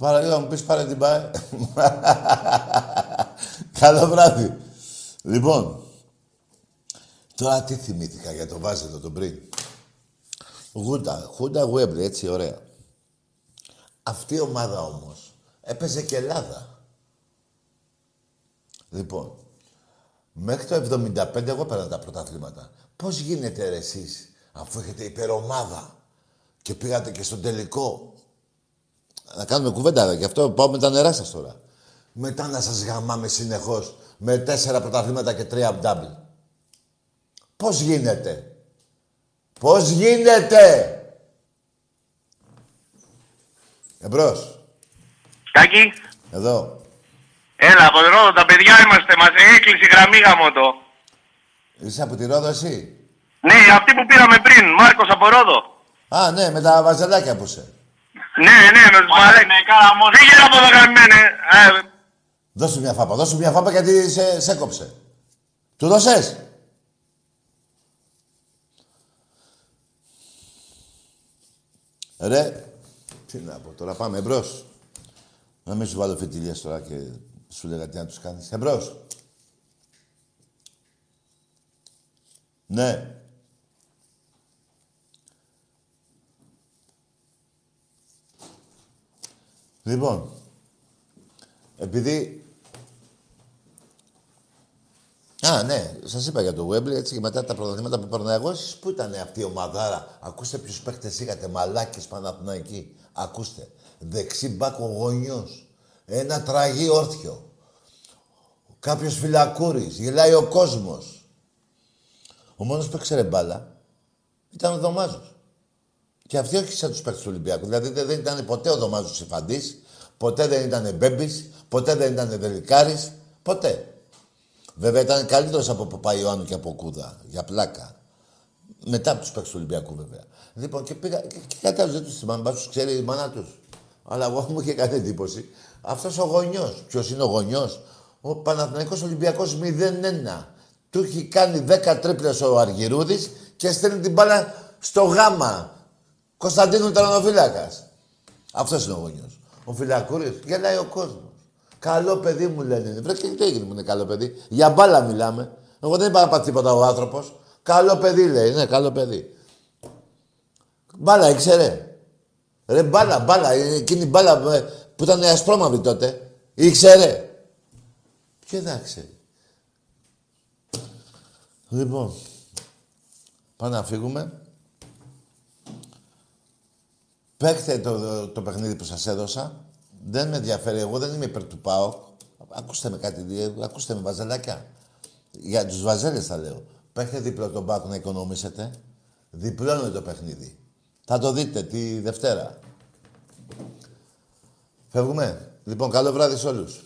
Παραλίγο μου πεις πάρε την πάει. Καλό βράδυ. Λοιπόν, τώρα τι θυμήθηκα για το Βάζελο τον πριν. Γούντα, Χούντα Γουέμπλε, έτσι ωραία. Αυτή η ομάδα όμως έπαιζε και Ελλάδα. Λοιπόν, μέχρι το 75 εγώ πέρανα τα πρωταθλήματα. Πώς γίνεται ρε εσείς, αφού έχετε υπερομάδα και πήγατε και στον τελικό; Να κάνουμε κουβέντα, ρε, γι' αυτό πάω με τα νερά σας τώρα. Μετά να σας γαμάμε συνεχώς με τέσσερα πρωταθλήματα και τρία ντάμπλ. Πώς γίνεται; Πώς γίνεται; Εμπρός. Τάκη, Εδώ. έλα από Ρόδο, τα παιδιά είμαστε, μας έκλεισε η γραμμή γαμώτο. Είσαι από τη Ρόδο εσύ; Ναι, αυτή που πήραμε πριν, Μάρκος από Ρόδο. Α, ναι, με τα βαζελάκια που είσαι. Ναι, ναι, με τους μαλέ. Φύγε από εδώ γαμμένε. Ε, Δώσ' του μια φάπα, δώσ' του μια φάπα γιατί σε, σε έκοψε. Του δώσες; Ρε, τι να πω τώρα, πάμε εμπρός. Να μην σου βάλω φιτιλιές τώρα και σου λέγα τι να τους κάνεις. Εμπρός. Ναι. Λοιπόν, επειδή... Α, ναι, σας είπα για το Wembley έτσι και μετά τα πρωταθλήματα που παίρνω εγώ. Εσείς πού ήταν αυτή η ομαδάρα; Ακούστε ποιους παίχτε είχατε. Μαλάκες Παναθηναϊκοί. Ακούστε. Δεξί μπάκο γονιός. Ένα τραγί όρθιο. Κάποιος φυλακούρης. Γελάει ο κόσμος. Ο μόνος που έξερε μπάλα ήταν ο Δωμάζος. Και αυτοί όχι σαν τους παίχτε του Ολυμπιακού. Δηλαδή δεν δεν ήταν ποτέ ο Δωμάζος Ιφαντή, ποτέ δεν ήταν Μπέμπης, ποτέ δεν ήταν Δελικάρης. Ποτέ. Βέβαια ήταν καλύτερος από Παπαϊωάννου και από Κούδα. Για πλάκα. Μετά από τους παίχτε του Ολυμπιακού βέβαια. Λοιπόν και πήγα και, και κάτι άλλο δεν τους θυμάμαι. Μπας τους ξέρει η μάνα τους. Αλλά εγώ μου είχε κάνει εντύπωση. Αυτός ο γονιός. Ποιος είναι ο γονιός; Ο Παναθηναϊκός Ολυμπιακός 0-1. Του έχει κάνει 10 τρίπλες ο Αργυρούδης και στέλνει την μπάλα στο γάμα. Κωνσταντίνου Τρανοφύλακας. Αυτός είναι ο γονιός. Ο Φυλακούρης. Γελάει ο κόσμος. Καλό παιδί μου λένε. Βρε και τι έγινε μου είναι καλό παιδί; Για μπάλα μιλάμε. Εγώ δεν είπα να πάει τίποτα ο άνθρωπος. Καλό παιδί λέει. Ναι, καλό παιδί. Μπάλα ήξερε. Ρε μπάλα, μπάλα. Είναι Εκείνη η μπάλα ε, που ήταν ασπρόμαυρη τότε. Ήξερε. Και δεν ξέρει. Λοιπόν, πάμε να φύγουμε. Παίχτε το, το, το παιχνίδι που σας έδωσα. Δεν με ενδιαφέρει. Εγώ δεν είμαι υπέρ του ΠΑΟ. Ακούστε με κάτι, δι- ακούστε με βαζελάκια. Για τους βαζέλες θα λέω. Παίχτε δίπλα τον ΠΑΟ να οικονομήσετε. Διπλώνει το παιχνίδι. Θα το δείτε τη Δευτέρα. Φεύγουμε. Λοιπόν, καλό βράδυ σε όλους.